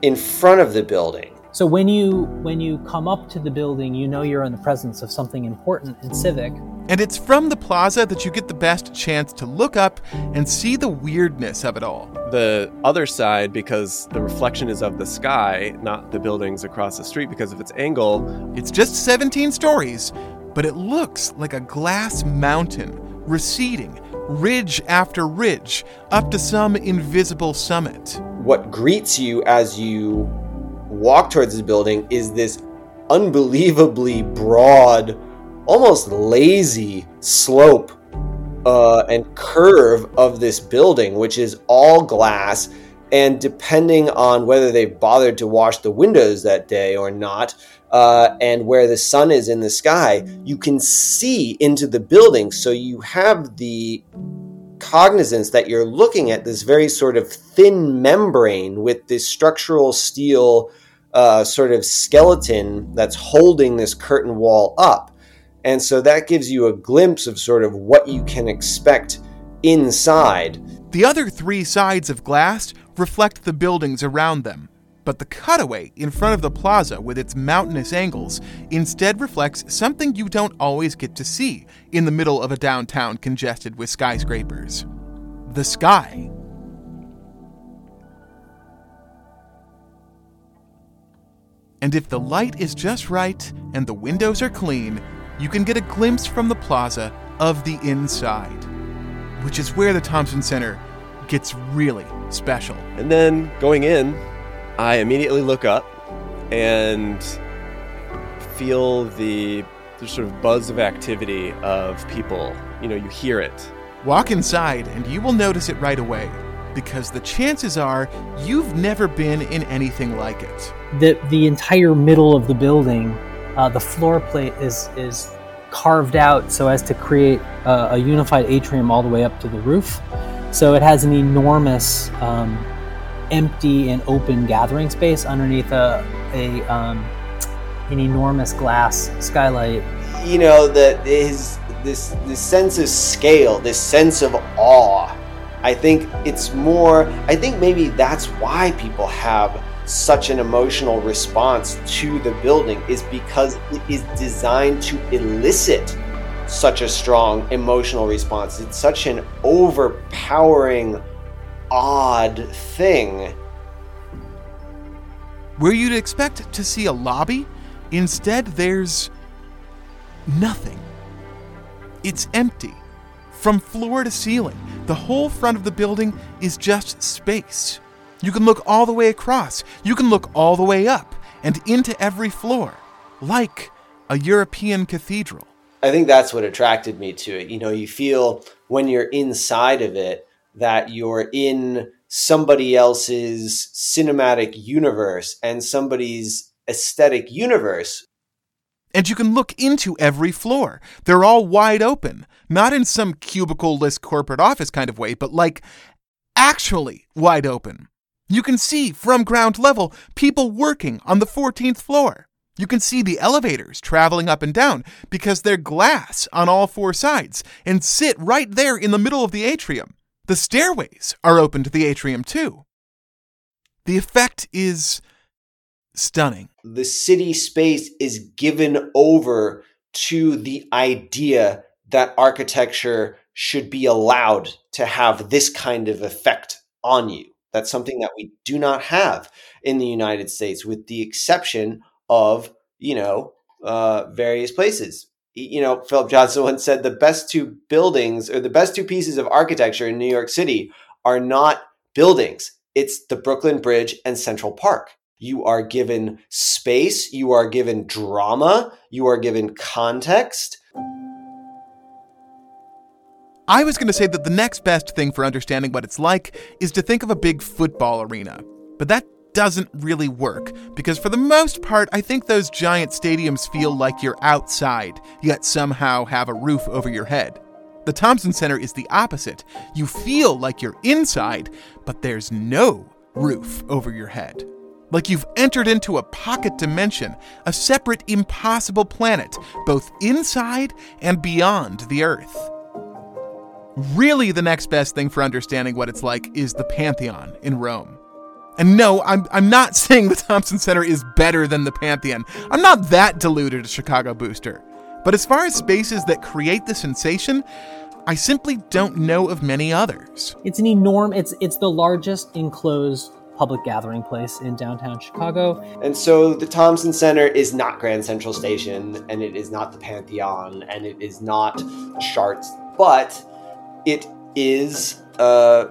in front of the building. So when you when you come up to the building, you know you're in the presence of something important and civic. And it's from the plaza that you get the best chance to look up and see the weirdness of it all. The other side, because the reflection is of the sky, not the buildings across the street, because of its angle. It's just 17 stories, but it looks like a glass mountain receding, ridge after ridge, up to some invisible summit. What greets you as you walk towards the building is this unbelievably broad, almost lazy slope uh, and curve of this building, which is all glass. And depending on whether they bothered to wash the windows that day or not, uh, and where the sun is in the sky, you can see into the building. So you have the cognizance that you're looking at this very sort of thin membrane with this structural steel uh, sort of skeleton that's holding this curtain wall up. And so that gives you a glimpse of sort of what you can expect inside. The other three sides of glass reflect the buildings around them, but the cutaway in front of the plaza with its mountainous angles instead reflects something you don't always get to see in the middle of a downtown congested with skyscrapers the sky. And if the light is just right and the windows are clean, you can get a glimpse from the plaza of the inside, which is where the Thompson Center gets really special. And then going in, I immediately look up and feel the, the sort of buzz of activity of people. You know, you hear it. Walk inside and you will notice it right away because the chances are you've never been in anything like it. The the entire middle of the building, uh, the floor plate is is carved out so as to create a, a, unified atrium all the way up to the roof. So it has an enormous um, empty and open gathering space underneath a, a um, an enormous glass skylight. You know that is this this sense of scale, this sense of awe. I think it's more. I think maybe that's why people have such an emotional response to the building is because it is designed to elicit such a strong emotional response. It's such an overpowering, odd thing. Where you'd expect to see a lobby, instead there's nothing. It's empty. From floor to ceiling, the whole front of the building is just space. You can look all the way across, you can look all the way up, and into every floor, like a European cathedral. I think that's what attracted me to it. You know, you feel when you're inside of it that you're in somebody else's cinematic universe and somebody's aesthetic universe. And you can look into every floor. They're all wide open, not in some cubicle list corporate office kind of way, but like actually wide open. You can see from ground level people working on the 14th floor. You can see the elevators traveling up and down because they're glass on all four sides and sit right there in the middle of the atrium. The stairways are open to the atrium too. The effect is stunning. The city space is given over to the idea that architecture should be allowed to have this kind of effect on you. That's something that we do not have in the United States, with the exception of, you know, uh, various places. You know, Philip Johnson once said the best two buildings or the best two pieces of architecture in New York City are not buildings, it's the Brooklyn Bridge and Central Park. You are given space, you are given drama, you are given context. I was going to say that the next best thing for understanding what it's like is to think of a big football arena. But that doesn't really work, because for the most part, I think those giant stadiums feel like you're outside, yet somehow have a roof over your head. The Thompson Center is the opposite. You feel like you're inside, but there's no roof over your head. Like you've entered into a pocket dimension, a separate, impossible planet, both inside and beyond the Earth. Really, the next best thing for understanding what it's like is the Pantheon in Rome. And no, I'm, I'm not saying the Thompson Center is better than the Pantheon. I'm not that deluded a Chicago booster. But as far as spaces that create the sensation, I simply don't know of many others. It's an enormous, it's, it's the largest enclosed public gathering place in downtown Chicago. And so the Thompson Center is not Grand Central Station, and it is not the Pantheon, and it is not Chartres, but it is uh,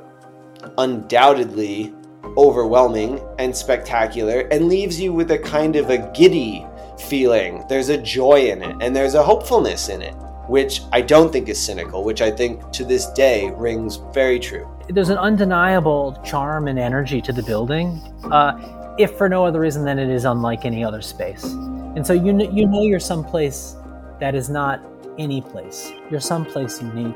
undoubtedly overwhelming and spectacular and leaves you with a kind of a giddy feeling. There's a joy in it and there's a hopefulness in it, which I don't think is cynical, which I think to this day rings very true. There's an undeniable charm and energy to the building, uh, if for no other reason than it is unlike any other space. And so you, kn- you know you're someplace that is not any place, you're someplace unique.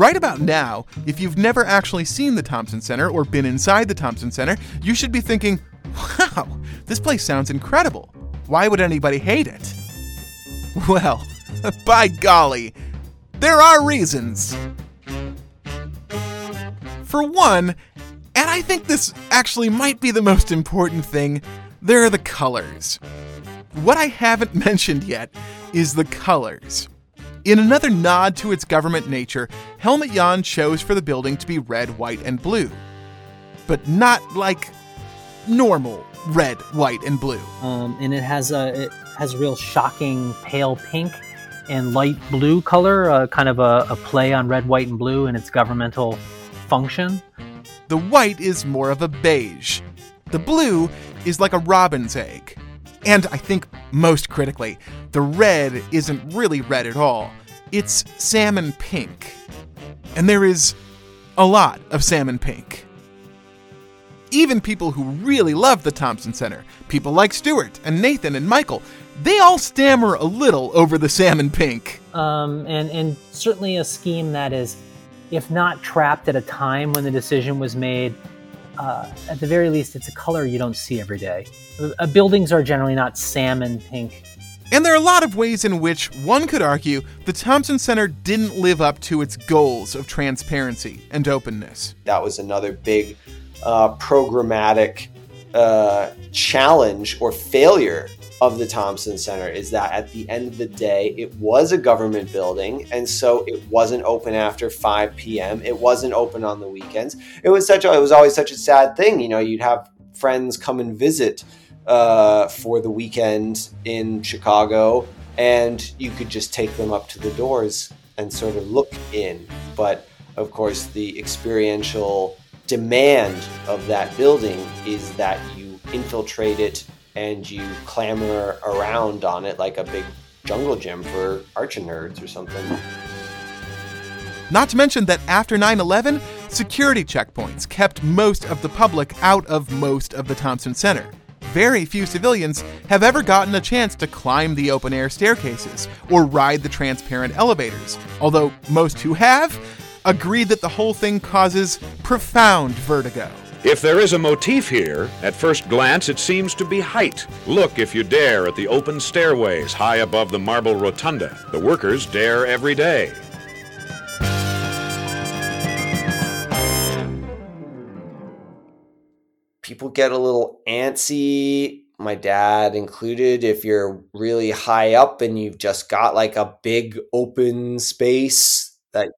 Right about now, if you've never actually seen the Thompson Center or been inside the Thompson Center, you should be thinking, wow, this place sounds incredible. Why would anybody hate it? Well, by golly, there are reasons. For one, and I think this actually might be the most important thing, there are the colors. What I haven't mentioned yet is the colors. In another nod to its government nature, Helmut Jahn chose for the building to be red, white, and blue. But not like normal red, white, and blue. Um, and it has a it has a real shocking pale pink and light blue color, uh, kind of a, a play on red, white, and blue in its governmental function. The white is more of a beige. The blue is like a robin's egg. And I think most critically, the red isn't really red at all. It's salmon pink. And there is a lot of salmon pink. Even people who really love the Thompson Center, people like Stewart and Nathan and Michael, they all stammer a little over the salmon pink. Um, and, and certainly a scheme that is, if not trapped at a time when the decision was made, uh, at the very least, it's a color you don't see every day. Uh, buildings are generally not salmon pink. And there are a lot of ways in which one could argue the Thompson Center didn't live up to its goals of transparency and openness. That was another big uh, programmatic uh, challenge or failure of the Thompson Center is that at the end of the day, it was a government building, and so it wasn't open after 5 p.m. It wasn't open on the weekends. It was such a, it was always such a sad thing. You know, you'd have friends come and visit uh, for the weekend in Chicago, and you could just take them up to the doors and sort of look in. But of course, the experiential demand of that building is that you infiltrate it and you clamor around on it like a big jungle gym for archer nerds or something. Not to mention that after 9 11, security checkpoints kept most of the public out of most of the Thompson Center. Very few civilians have ever gotten a chance to climb the open air staircases or ride the transparent elevators, although most who have agreed that the whole thing causes profound vertigo. If there is a motif here, at first glance it seems to be height. Look, if you dare, at the open stairways high above the marble rotunda. The workers dare every day. People get a little antsy my dad included if you're really high up and you've just got like a big open space that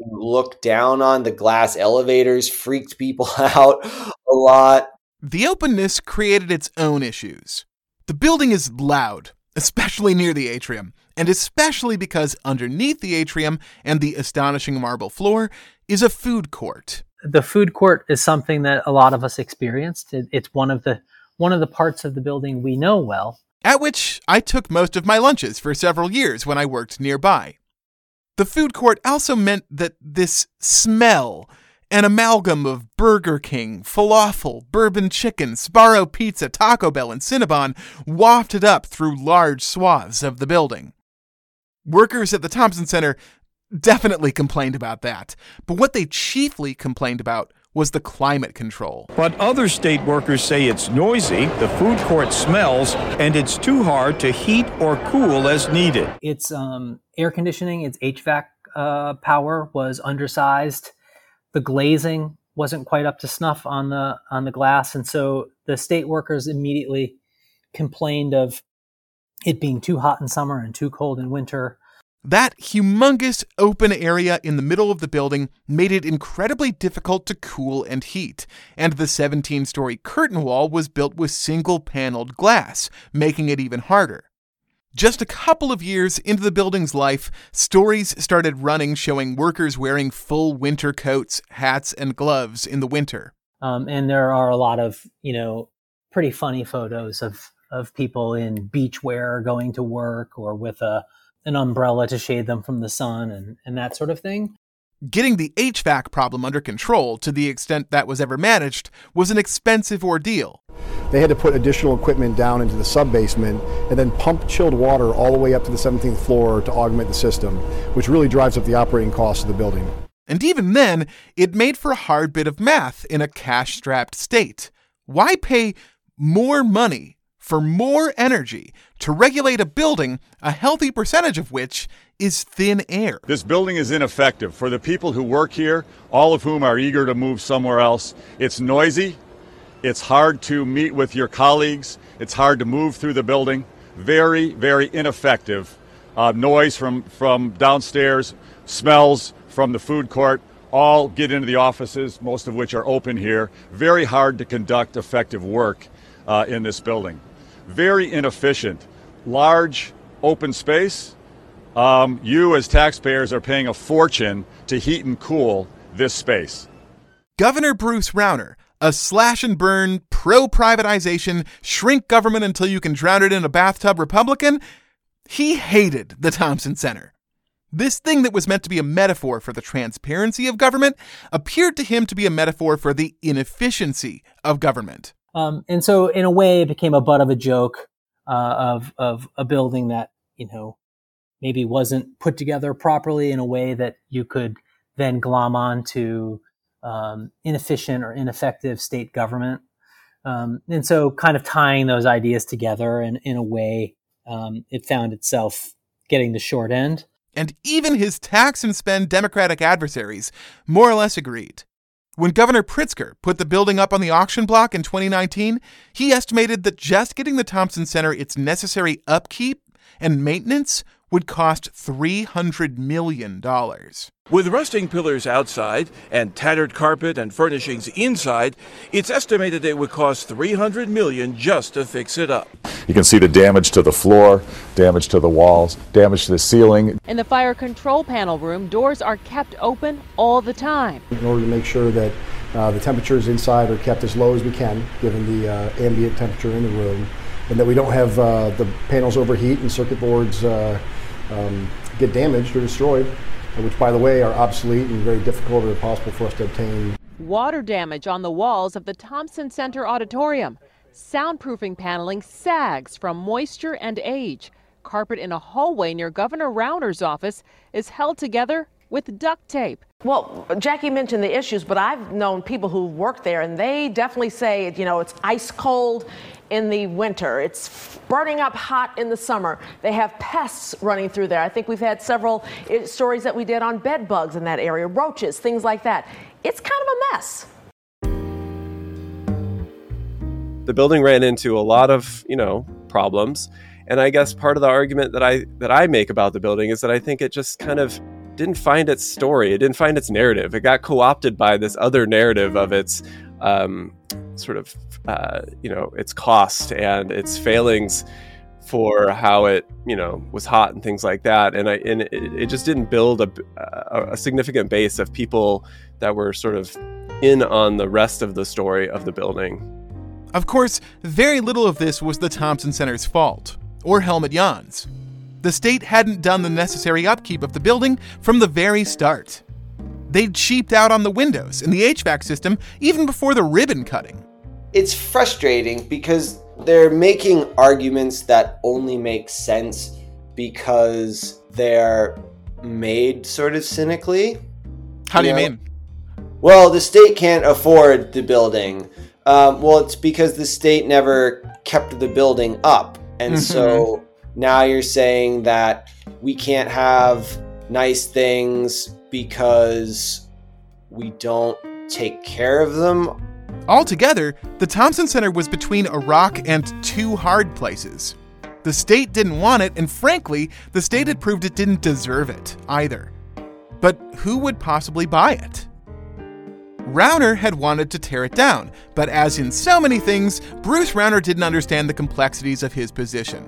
look down on. The glass elevators freaked people out a lot. The openness created its own issues. The building is loud, especially near the atrium, and especially because underneath the atrium and the astonishing marble floor is a food court. The food court is something that a lot of us experienced. It's one of the one of the parts of the building we know well. At which I took most of my lunches for several years when I worked nearby. The food court also meant that this smell, an amalgam of Burger King, falafel, bourbon chicken, Sbarro pizza, Taco Bell, and Cinnabon, wafted up through large swaths of the building. Workers at the Thompson Center definitely complained about that, but what they chiefly complained about was the climate control. But other state workers say it's noisy, the food court smells, and it's too hard to heat or cool as needed. It's um, air conditioning, its HVAC uh, power was undersized. The glazing wasn't quite up to snuff on the on the glass, and so the state workers immediately complained of it being too hot in summer and too cold in winter. That humongous open area in the middle of the building made it incredibly difficult to cool and heat, and the 17 story curtain wall was built with single paneled glass, making it even harder. Just a couple of years into the building's life, stories started running showing workers wearing full winter coats, hats, and gloves in the winter. Um, and there are a lot of, you know, pretty funny photos of, of people in beach wear going to work or with a an umbrella to shade them from the sun and, and that sort of thing. Getting the HVAC problem under control to the extent that was ever managed was an expensive ordeal. They had to put additional equipment down into the sub basement and then pump chilled water all the way up to the 17th floor to augment the system, which really drives up the operating costs of the building. And even then, it made for a hard bit of math in a cash strapped state. Why pay more money for more energy to regulate a building, a healthy percentage of which is thin air. This building is ineffective for the people who work here, all of whom are eager to move somewhere else. It's noisy, it's hard to meet with your colleagues, it's hard to move through the building. Very, very ineffective. Uh, noise from, from downstairs, smells from the food court, all get into the offices, most of which are open here. Very hard to conduct effective work uh, in this building very inefficient. large open space, um, you as taxpayers are paying a fortune to heat and cool this space. Governor Bruce Rauner, a slash and burn, pro privatization, shrink government until you can drown it in a bathtub Republican, he hated the Thompson Center. This thing that was meant to be a metaphor for the transparency of government appeared to him to be a metaphor for the inefficiency of government. Um, and so, in a way, it became a butt of a joke uh, of of a building that you know maybe wasn't put together properly in a way that you could then glom on to um, inefficient or ineffective state government. Um, and so, kind of tying those ideas together, and in a way, um, it found itself getting the short end. And even his tax and spend Democratic adversaries more or less agreed. When Governor Pritzker put the building up on the auction block in 2019, he estimated that just getting the Thompson Center its necessary upkeep and maintenance would cost $300 million. With rusting pillars outside and tattered carpet and furnishings inside, it's estimated it would cost 300 million just to fix it up. You can see the damage to the floor, damage to the walls, damage to the ceiling. In the fire control panel room, doors are kept open all the time. In order to make sure that uh, the temperatures inside are kept as low as we can, given the uh, ambient temperature in the room, and that we don't have uh, the panels overheat and circuit boards uh, um, get damaged or destroyed, which, by the way, are obsolete and very difficult or impossible for us to obtain. Water damage on the walls of the Thompson Center Auditorium. Soundproofing paneling sags from moisture and age. Carpet in a hallway near Governor Rauner's office is held together with duct tape. Well, Jackie mentioned the issues, but I've known people who work there, and they definitely say, you know, it's ice cold in the winter. It's burning up hot in the summer. They have pests running through there. I think we've had several eh, stories that we did on bed bugs in that area, roaches, things like that. It's kind of a mess. The building ran into a lot of, you know, problems. And I guess part of the argument that I that I make about the building is that I think it just kind of didn't find its story. It didn't find its narrative. It got co-opted by this other narrative of its um, sort of uh, you know its cost and its failings for how it you know was hot and things like that and I and it, it just didn't build a, a, a significant base of people that were sort of in on the rest of the story of the building. Of course, very little of this was the Thompson Center's fault, or Helmut Jahn's. The state hadn't done the necessary upkeep of the building from the very start. They'd cheaped out on the windows and the HVAC system even before the ribbon cutting. It's frustrating because they're making arguments that only make sense because they're made sort of cynically. How do you, mean? Well, the state can't afford the building. Um, well, it's because the state never kept the building up. And so now you're saying that we can't have nice things because we don't take care of them Altogether, the Thompson Center was between a rock and two hard places. The state didn't want it, and frankly, the state had proved it didn't deserve it either. But who would possibly buy it? Rauner had wanted to tear it down, but as in so many things, Bruce Rauner didn't understand the complexities of his position.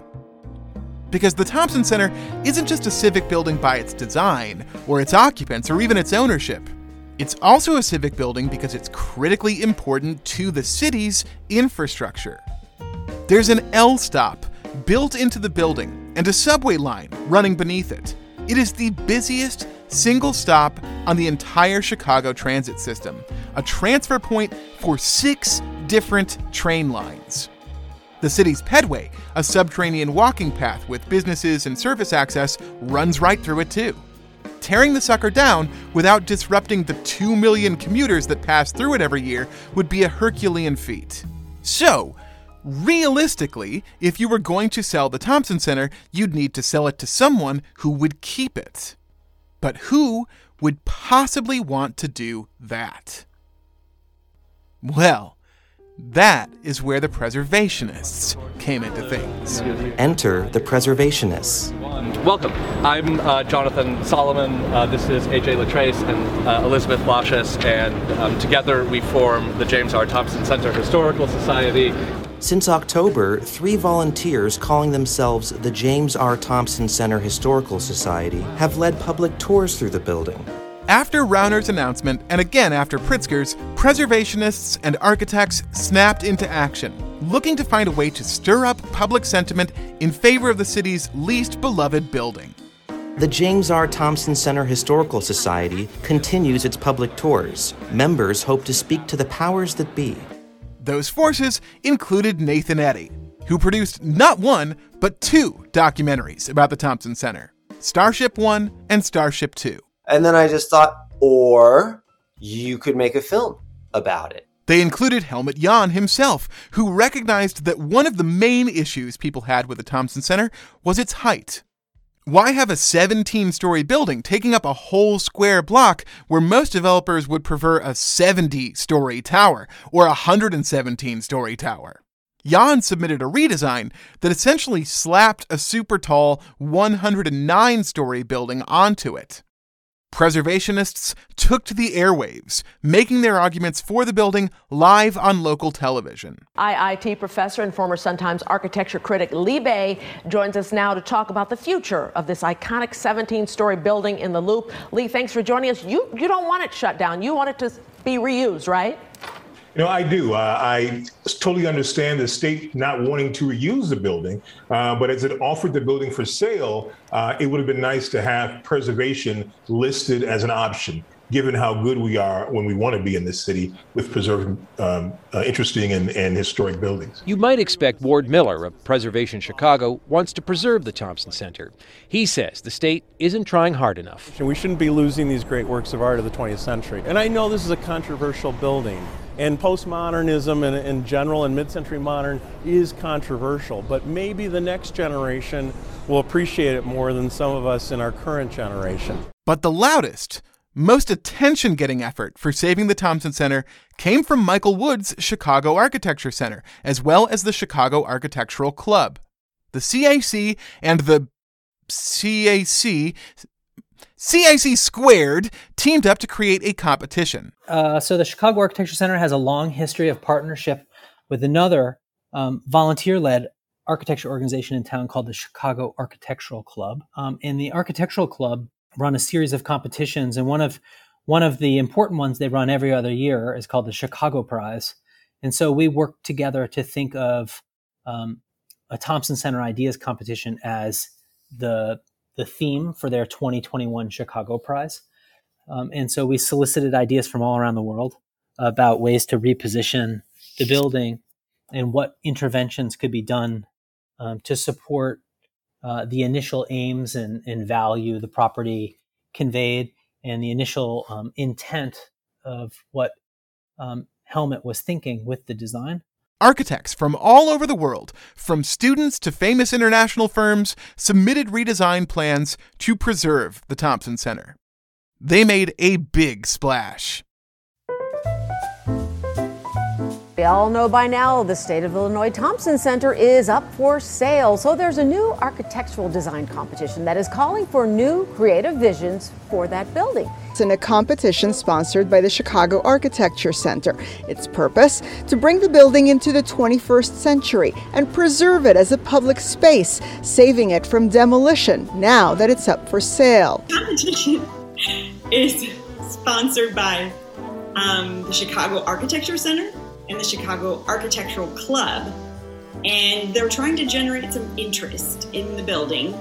Because the Thompson Center isn't just a civic building by its design, or its occupants, or even its ownership. It's also a civic building because it's critically important to the city's infrastructure. There's an L stop built into the building and a subway line running beneath it. It is the busiest single stop on the entire Chicago transit system, a transfer point for six different train lines. The city's pedway, a subterranean walking path with businesses and service access, runs right through it too. Tearing the sucker down without disrupting the 2 million commuters that pass through it every year would be a Herculean feat. So, realistically, if you were going to sell the Thompson Center, you'd need to sell it to someone who would keep it. But who would possibly want to do that? Well, that is where the preservationists came into things. Enter the preservationists. Welcome. I'm uh, Jonathan Solomon. Uh, this is AJ Latrace and uh, Elizabeth Blasius, and um, together we form the James R. Thompson Center Historical Society. Since October, three volunteers calling themselves the James R. Thompson Center Historical Society have led public tours through the building. After Rauner's announcement, and again after Pritzker's, preservationists and architects snapped into action, looking to find a way to stir up public sentiment in favor of the city's least beloved building. The James R. Thompson Center Historical Society continues its public tours. Members hope to speak to the powers that be. Those forces included Nathan Eddy, who produced not one, but two documentaries about the Thompson Center Starship 1 and Starship 2. And then I just thought, or you could make a film about it. They included Helmut Jahn himself, who recognized that one of the main issues people had with the Thompson Center was its height. Why have a 17 story building taking up a whole square block where most developers would prefer a 70 story tower or a 117 story tower? Jahn submitted a redesign that essentially slapped a super tall 109 story building onto it. Preservationists took to the airwaves, making their arguments for the building live on local television. IIT professor and former Sun Times architecture critic Lee Bey joins us now to talk about the future of this iconic 17 story building in the Loop. Lee, thanks for joining us. You, you don't want it shut down, you want it to be reused, right? You know, I do. Uh, I totally understand the state not wanting to reuse the building, uh, but as it offered the building for sale, uh, it would have been nice to have preservation listed as an option given how good we are when we want to be in this city with preserving um, uh, interesting and, and historic buildings. You might expect Ward Miller of Preservation Chicago wants to preserve the Thompson Center. He says the state isn't trying hard enough. And we shouldn't be losing these great works of art of the 20th century. And I know this is a controversial building. And postmodernism in, in general and mid century modern is controversial, but maybe the next generation will appreciate it more than some of us in our current generation. But the loudest, most attention getting effort for saving the Thompson Center came from Michael Wood's Chicago Architecture Center, as well as the Chicago Architectural Club. The CAC and the CAC CIC Squared teamed up to create a competition. Uh, so the Chicago Architecture Center has a long history of partnership with another um, volunteer-led architecture organization in town called the Chicago Architectural Club. Um, and the Architectural Club run a series of competitions, and one of one of the important ones they run every other year is called the Chicago Prize. And so we work together to think of um, a Thompson Center Ideas competition as the the theme for their 2021 Chicago Prize. Um, and so we solicited ideas from all around the world about ways to reposition the building and what interventions could be done um, to support uh, the initial aims and, and, value the property conveyed and the initial um, intent of what um, Helmut was thinking with the design. Architects from all over the world, from students to famous international firms, submitted redesign plans to preserve the Thompson Center. They made a big splash. We all know by now the State of Illinois Thompson Center is up for sale. So there's a new architectural design competition that is calling for new creative visions for that building. It's in a competition sponsored by the Chicago Architecture Center. Its purpose to bring the building into the 21st century and preserve it as a public space, saving it from demolition now that it's up for sale. Competition is sponsored by um, the Chicago Architecture Center the Chicago Architectural Club, and they're trying to generate some interest in the building,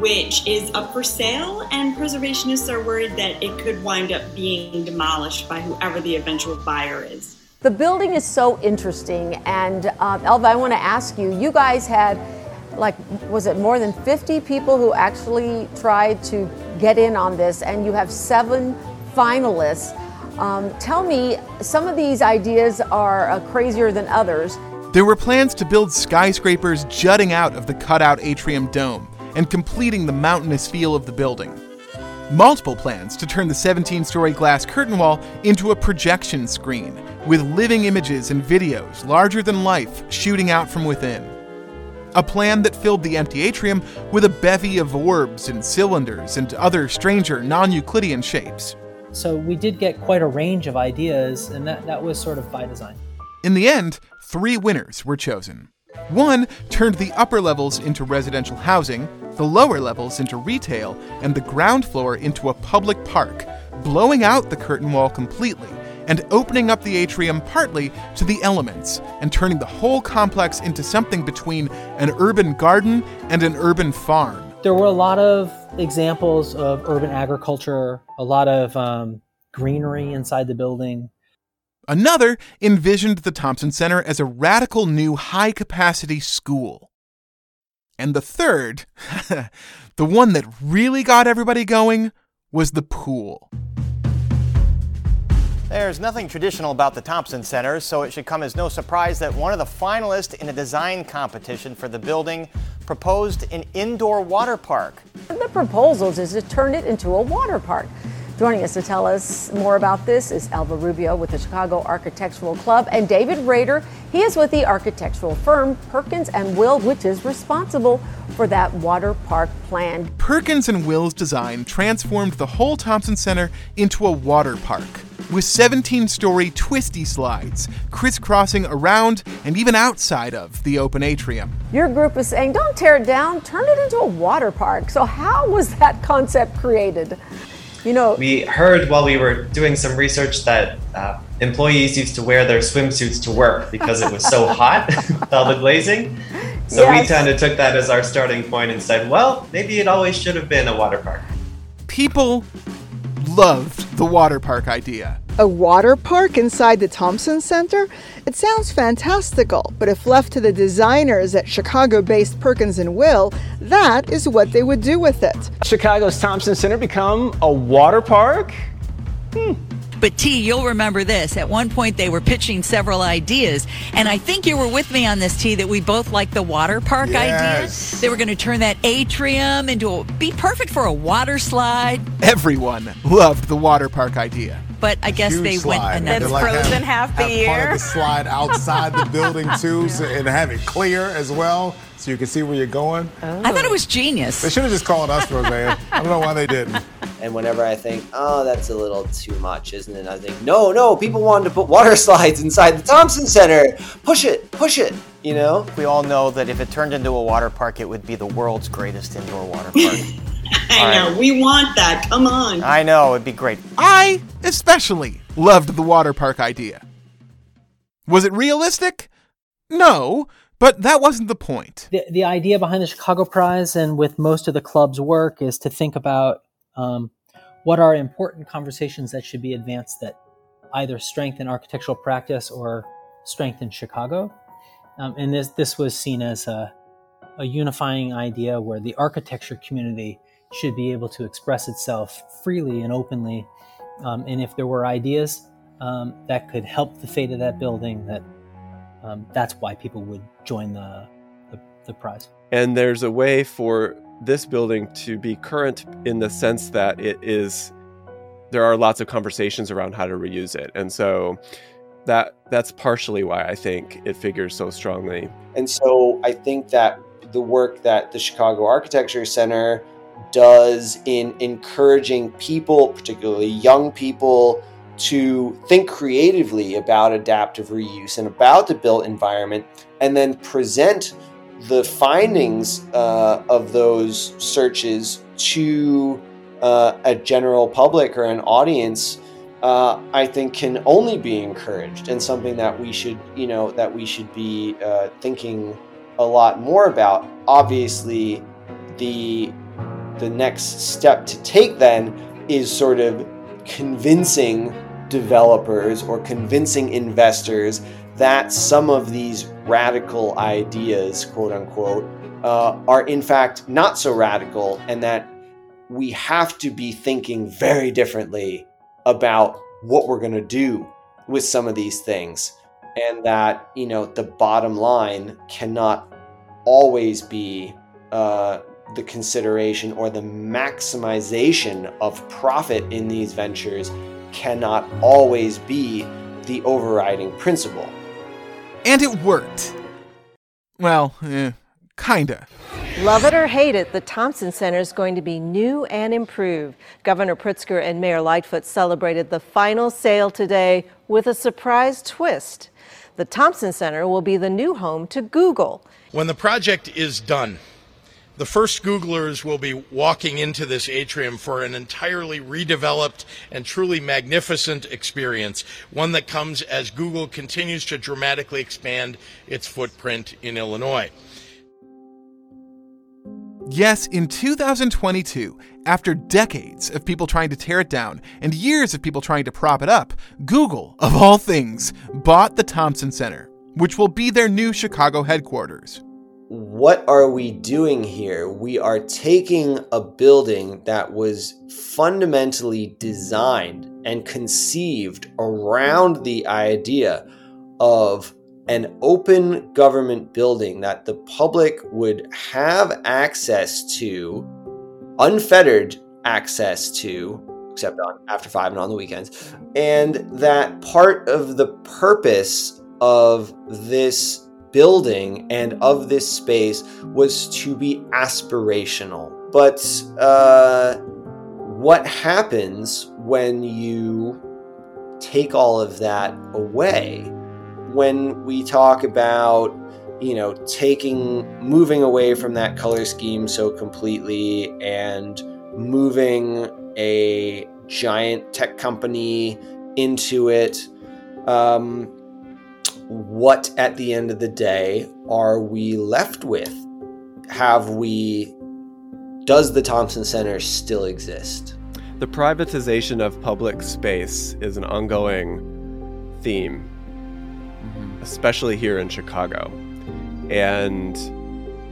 which is up for sale, and preservationists are worried that it could wind up being demolished by whoever the eventual buyer is. The building is so interesting, and um, Elva, I want to ask you, you guys had like was it more than 50 people who actually tried to get in on this and you have seven finalists um, tell me, some of these ideas are uh, crazier than others. There were plans to build skyscrapers jutting out of the cutout atrium dome and completing the mountainous feel of the building. Multiple plans to turn the 17 story glass curtain wall into a projection screen with living images and videos larger than life shooting out from within. A plan that filled the empty atrium with a bevy of orbs and cylinders and other stranger non Euclidean shapes. So we did get quite a range of ideas, and that, that was sort of by design. In the end, three winners were chosen. One turned the upper levels into residential housing, the lower levels into retail, and the ground floor into a public park, blowing out the curtain wall completely and opening up the atrium partly to the elements and turning the whole complex into something between an urban garden and an urban farm. There were a lot of examples of urban agriculture, a lot of um, greenery inside the building. Another envisioned the Thompson Center as a radical new high capacity school. And the third, the one that really got everybody going, was the pool. There's nothing traditional about the Thompson Center, so it should come as no surprise that one of the finalists in a design competition for the building proposed an indoor water park. The proposals is to turn it into a water park. Joining us to tell us more about this is Alva Rubio with the Chicago Architectural Club and David Rader. He is with the architectural firm Perkins and Will, which is responsible for that water park plan. Perkins and Will's design transformed the whole Thompson Center into a water park with 17 story twisty slides crisscrossing around and even outside of the open atrium. Your group is saying, don't tear it down, turn it into a water park. So, how was that concept created? You know, we heard while we were doing some research that uh, employees used to wear their swimsuits to work because it was so hot with all the glazing. So yes. we kind of took that as our starting point and said, well, maybe it always should have been a water park. People loved the water park idea. A water park inside the Thompson Center? It sounds fantastical, but if left to the designers at Chicago based Perkins and Will, that is what they would do with it. Chicago's Thompson Center become a water park? Hmm. But T, you'll remember this. At one point, they were pitching several ideas, and I think you were with me on this, T. That we both like the water park yes. idea. They were going to turn that atrium into a, be perfect for a water slide. Everyone loved the water park idea but I guess they slide. went another. It's like frozen have, half the have year. Part of the slide outside the building too, so, and have it clear as well, so you can see where you're going. Oh. I thought it was genius. They should have just called us, Roseanne. I don't know why they didn't. And whenever I think, oh, that's a little too much, isn't it? I think, no, no, people wanted to put water slides inside the Thompson Center. Push it, push it. You know, we all know that if it turned into a water park, it would be the world's greatest indoor water park. I know. We want that. Come on. I know. It'd be great. I especially loved the water park idea. Was it realistic? No, but that wasn't the point. The, the idea behind the Chicago Prize and with most of the club's work is to think about um, what are important conversations that should be advanced that either strengthen architectural practice or strengthen Chicago. Um, and this, this was seen as a, a unifying idea where the architecture community should be able to express itself freely and openly. Um, and if there were ideas um, that could help the fate of that building, that um, that's why people would join the, the, the prize. And there's a way for this building to be current in the sense that it is there are lots of conversations around how to reuse it. And so that that's partially why I think it figures so strongly. And so I think that the work that the Chicago Architecture Center does in encouraging people, particularly young people, to think creatively about adaptive reuse and about the built environment, and then present the findings uh, of those searches to uh, a general public or an audience, uh, I think can only be encouraged and something that we should, you know, that we should be uh, thinking a lot more about. Obviously, the the next step to take then is sort of convincing developers or convincing investors that some of these radical ideas, quote unquote, uh, are in fact not so radical and that we have to be thinking very differently about what we're going to do with some of these things. And that, you know, the bottom line cannot always be uh, the consideration or the maximization of profit in these ventures cannot always be the overriding principle. And it worked. Well, eh, kinda. Love it or hate it, the Thompson Center is going to be new and improved. Governor Pritzker and Mayor Lightfoot celebrated the final sale today with a surprise twist. The Thompson Center will be the new home to Google. When the project is done, the first Googlers will be walking into this atrium for an entirely redeveloped and truly magnificent experience, one that comes as Google continues to dramatically expand its footprint in Illinois. Yes, in 2022, after decades of people trying to tear it down and years of people trying to prop it up, Google, of all things, bought the Thompson Center, which will be their new Chicago headquarters. What are we doing here? We are taking a building that was fundamentally designed and conceived around the idea of an open government building that the public would have access to, unfettered access to, except on after five and on the weekends, and that part of the purpose of this building and of this space was to be aspirational. But uh, what happens when you take all of that away? when we talk about you know taking moving away from that color scheme so completely and moving a giant tech company into it um, what at the end of the day are we left with have we does the thompson center still exist the privatization of public space is an ongoing theme mm-hmm. especially here in Chicago. And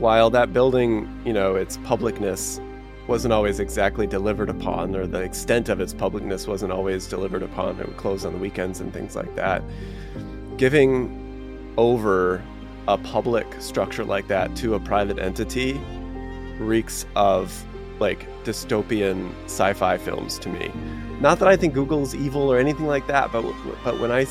while that building, you know, its publicness wasn't always exactly delivered upon, or the extent of its publicness wasn't always delivered upon, it would close on the weekends and things like that. Giving over a public structure like that to a private entity reeks of like dystopian sci-fi films to me. Not that I think Google's evil or anything like that, but but when I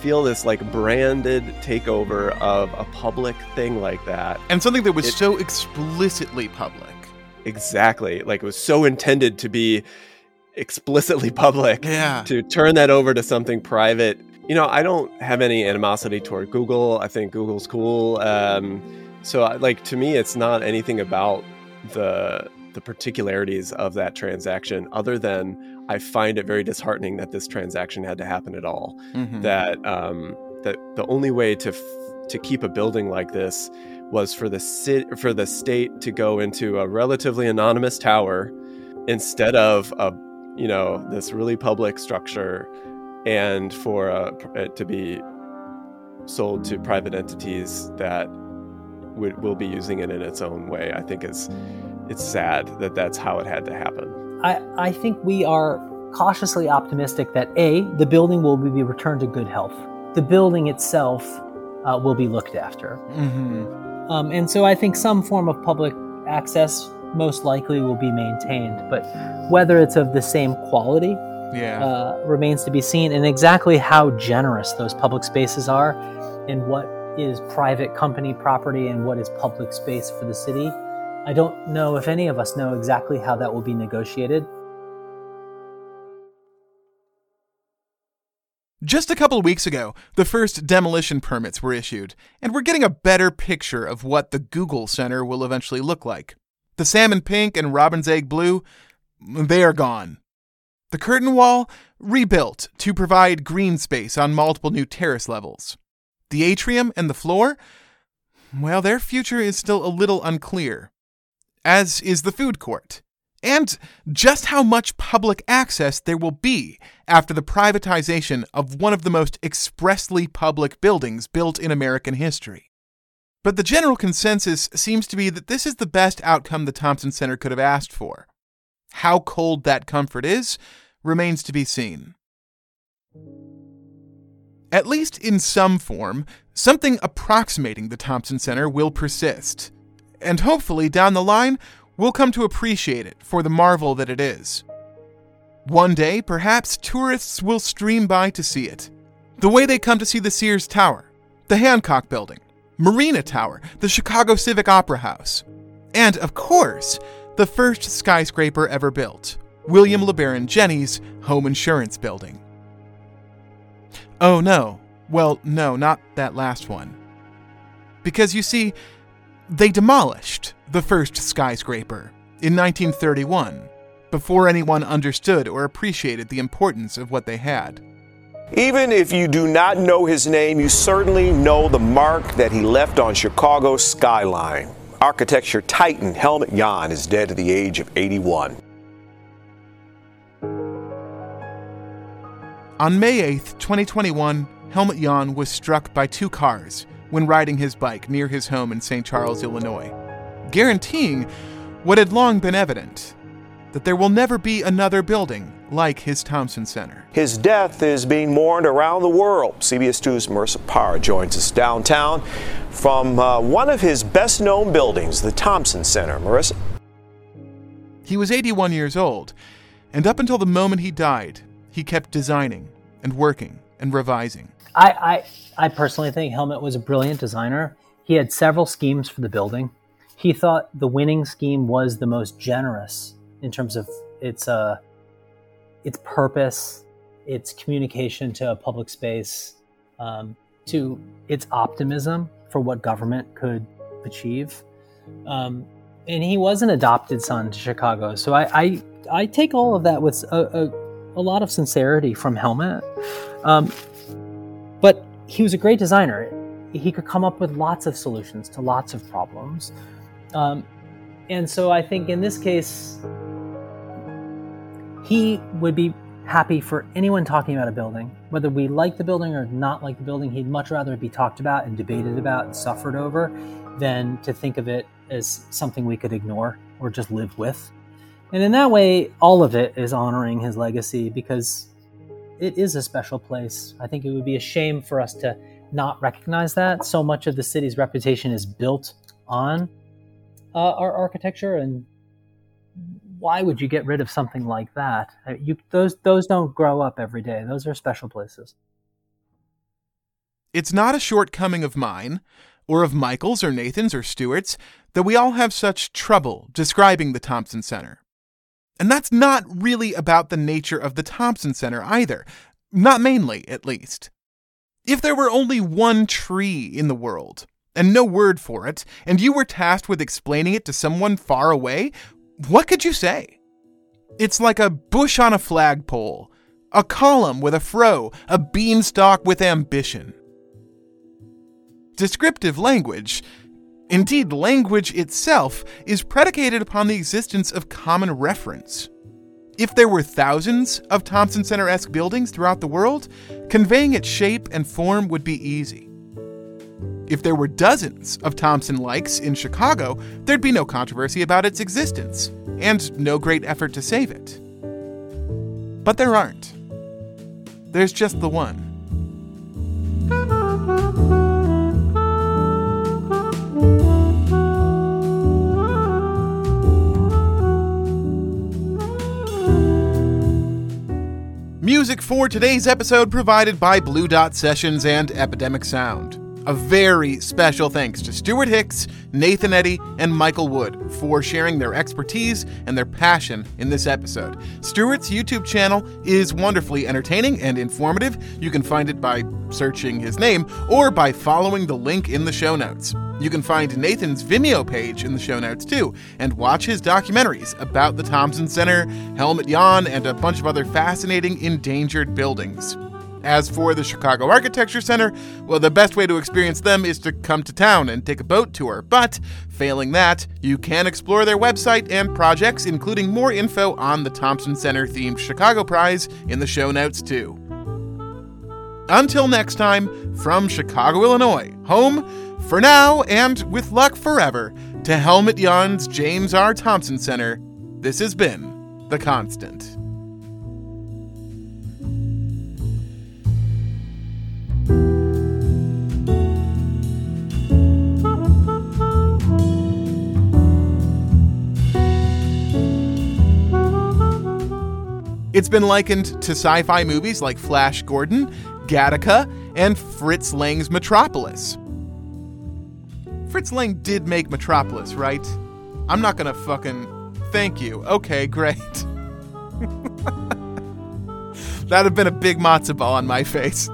feel this like branded takeover of a public thing like that. And something that was it, so explicitly public. Exactly. Like it was so intended to be explicitly public. Yeah. To turn that over to something private. You know, I don't have any animosity toward Google. I think Google's cool. Um, so, like, to me, it's not anything about the the particularities of that transaction other than I find it very disheartening that this transaction had to happen at all. Mm-hmm. That um, that the only way to f- to keep a building like this was for the sit- for the state to go into a relatively anonymous tower instead of a you know this really public structure, and for uh, it to be sold to private entities that would, will be using it in its own way. I think is it's sad that that's how it had to happen. I, I think we are cautiously optimistic that A, the building will be returned to good health. The building itself uh, will be looked after. Mm-hmm. Um, and so I think some form of public access most likely will be maintained. But whether it's of the same quality yeah. uh, remains to be seen, and exactly how generous those public spaces are, and what is private company property and what is public space for the city I don't know if any of us know exactly how that will be negotiated. Just a couple of weeks ago, the first demolition permits were issued, and we're getting a better picture of what the Google Center will eventually look like. The salmon pink and robin's egg blue, they are gone. The curtain wall, rebuilt to provide green space on multiple new terrace levels. The atrium and the floor, well, their future is still a little unclear as is the food court, and just how much public access there will be after the privatization of one of the most expressly public buildings built in American history. But the general consensus seems to be that this is the best outcome the Thompson Center could have asked for. How cold that comfort is remains to be seen. At least in some form, something approximating the Thompson Center will persist and hopefully down the line, we'll come to appreciate it for the marvel that it is. One day, perhaps tourists will stream by to see it. The way they come to see the Sears Tower, the Hancock Building, Marina Tower, the Chicago Civic Opera House, and, of course, the first skyscraper ever built, William LeBaron Jenney's Home Insurance Building. Oh no, Well, no, not that last one. Because you see, they demolished the first skyscraper in 1931 before anyone understood or appreciated the importance of what they had. Even if you do not know his name, you certainly know the mark that he left on Chicago's skyline. Architecture titan Helmut Jahn is dead at the age of 81. On May 8, 2021, Helmut Jahn was struck by two cars when riding his bike near his home in St. Charles, Illinois, guaranteeing what had long been evident that there will never be another building like his Thompson Center. His death is being mourned around the world. CBS 2's Marissa Parra joins us downtown from uh, one of his best known buildings, the Thompson Center. Marissa? He was 81 years old, and up until the moment he died, he kept designing and working and revising. I, I, I personally think Helmut was a brilliant designer. He had several schemes for the building. He thought the winning scheme was the most generous in terms of its uh, its purpose, its communication to a public space, um, to its optimism for what government could achieve. Um, and he was an adopted son to Chicago, so I I, I take all of that with a, a, a lot of sincerity from Helmut. Um, but he was a great designer. He could come up with lots of solutions to lots of problems. Um, and so I think in this case, he would be happy for anyone talking about a building, whether we like the building or not like the building. He'd much rather be talked about and debated about and suffered over than to think of it as something we could ignore or just live with. And in that way, all of it is honoring his legacy because it is a special place. I think it would be a shame for us to not recognize that. So much of the city's reputation is built on uh, our architecture and why would you get rid of something like that? Uh, you, those those don't grow up every day. Those are special places. It's not a shortcoming of mine, or of Michael's, or Nathan's, or Stewart's, that we all have such trouble describing the Thompson Center. And that's not really about the nature of the Thompson Center either. Not mainly, at least. If there were only one tree in the world, and no word for it, and you were tasked with explaining it to someone far away, what could you say? It's like a bush on a flagpole, a column with a fro, a beanstalk with ambition. Descriptive language, indeed language itself, is predicated upon the existence of common reference. If there were thousands of Thompson Center esque buildings throughout the world, conveying its shape and form would be easy. If there were dozens of Thompson likes in Chicago, there'd be no controversy about its existence, and no great effort to save it. But there aren't. There's just the one. Music for today's episode provided by Blue Dot Sessions and Epidemic Sound. A very special thanks to Stewart Hicks, Nathan Eddy, and Michael Wood for sharing their expertise and their passion in this episode. Stewart's YouTube channel is wonderfully entertaining and informative. You can find it by searching his name or by following the link in the show notes. You can find Nathan's Vimeo page in the show notes too, and watch his documentaries about the Thompson Center, Helmut Jahn, and a bunch of other fascinating endangered buildings. As for the Chicago Architecture Center, well, the best way to experience them is to come to town and take a boat tour. But, failing that, you can explore their website and projects, including more info on the Thompson Center themed Chicago Prize, in the show notes, too. Until next time, from Chicago, Illinois, home, for now and with luck forever, to Helmut Jahn's James R. Thompson Center, this has been The Constant. It's been likened to sci fi movies like Flash Gordon, Gattaca, and Fritz Lang's Metropolis. Fritz Lang did make Metropolis, right? I'm not gonna fucking. Thank you. Okay, great. That'd have been a big matzo ball on my face.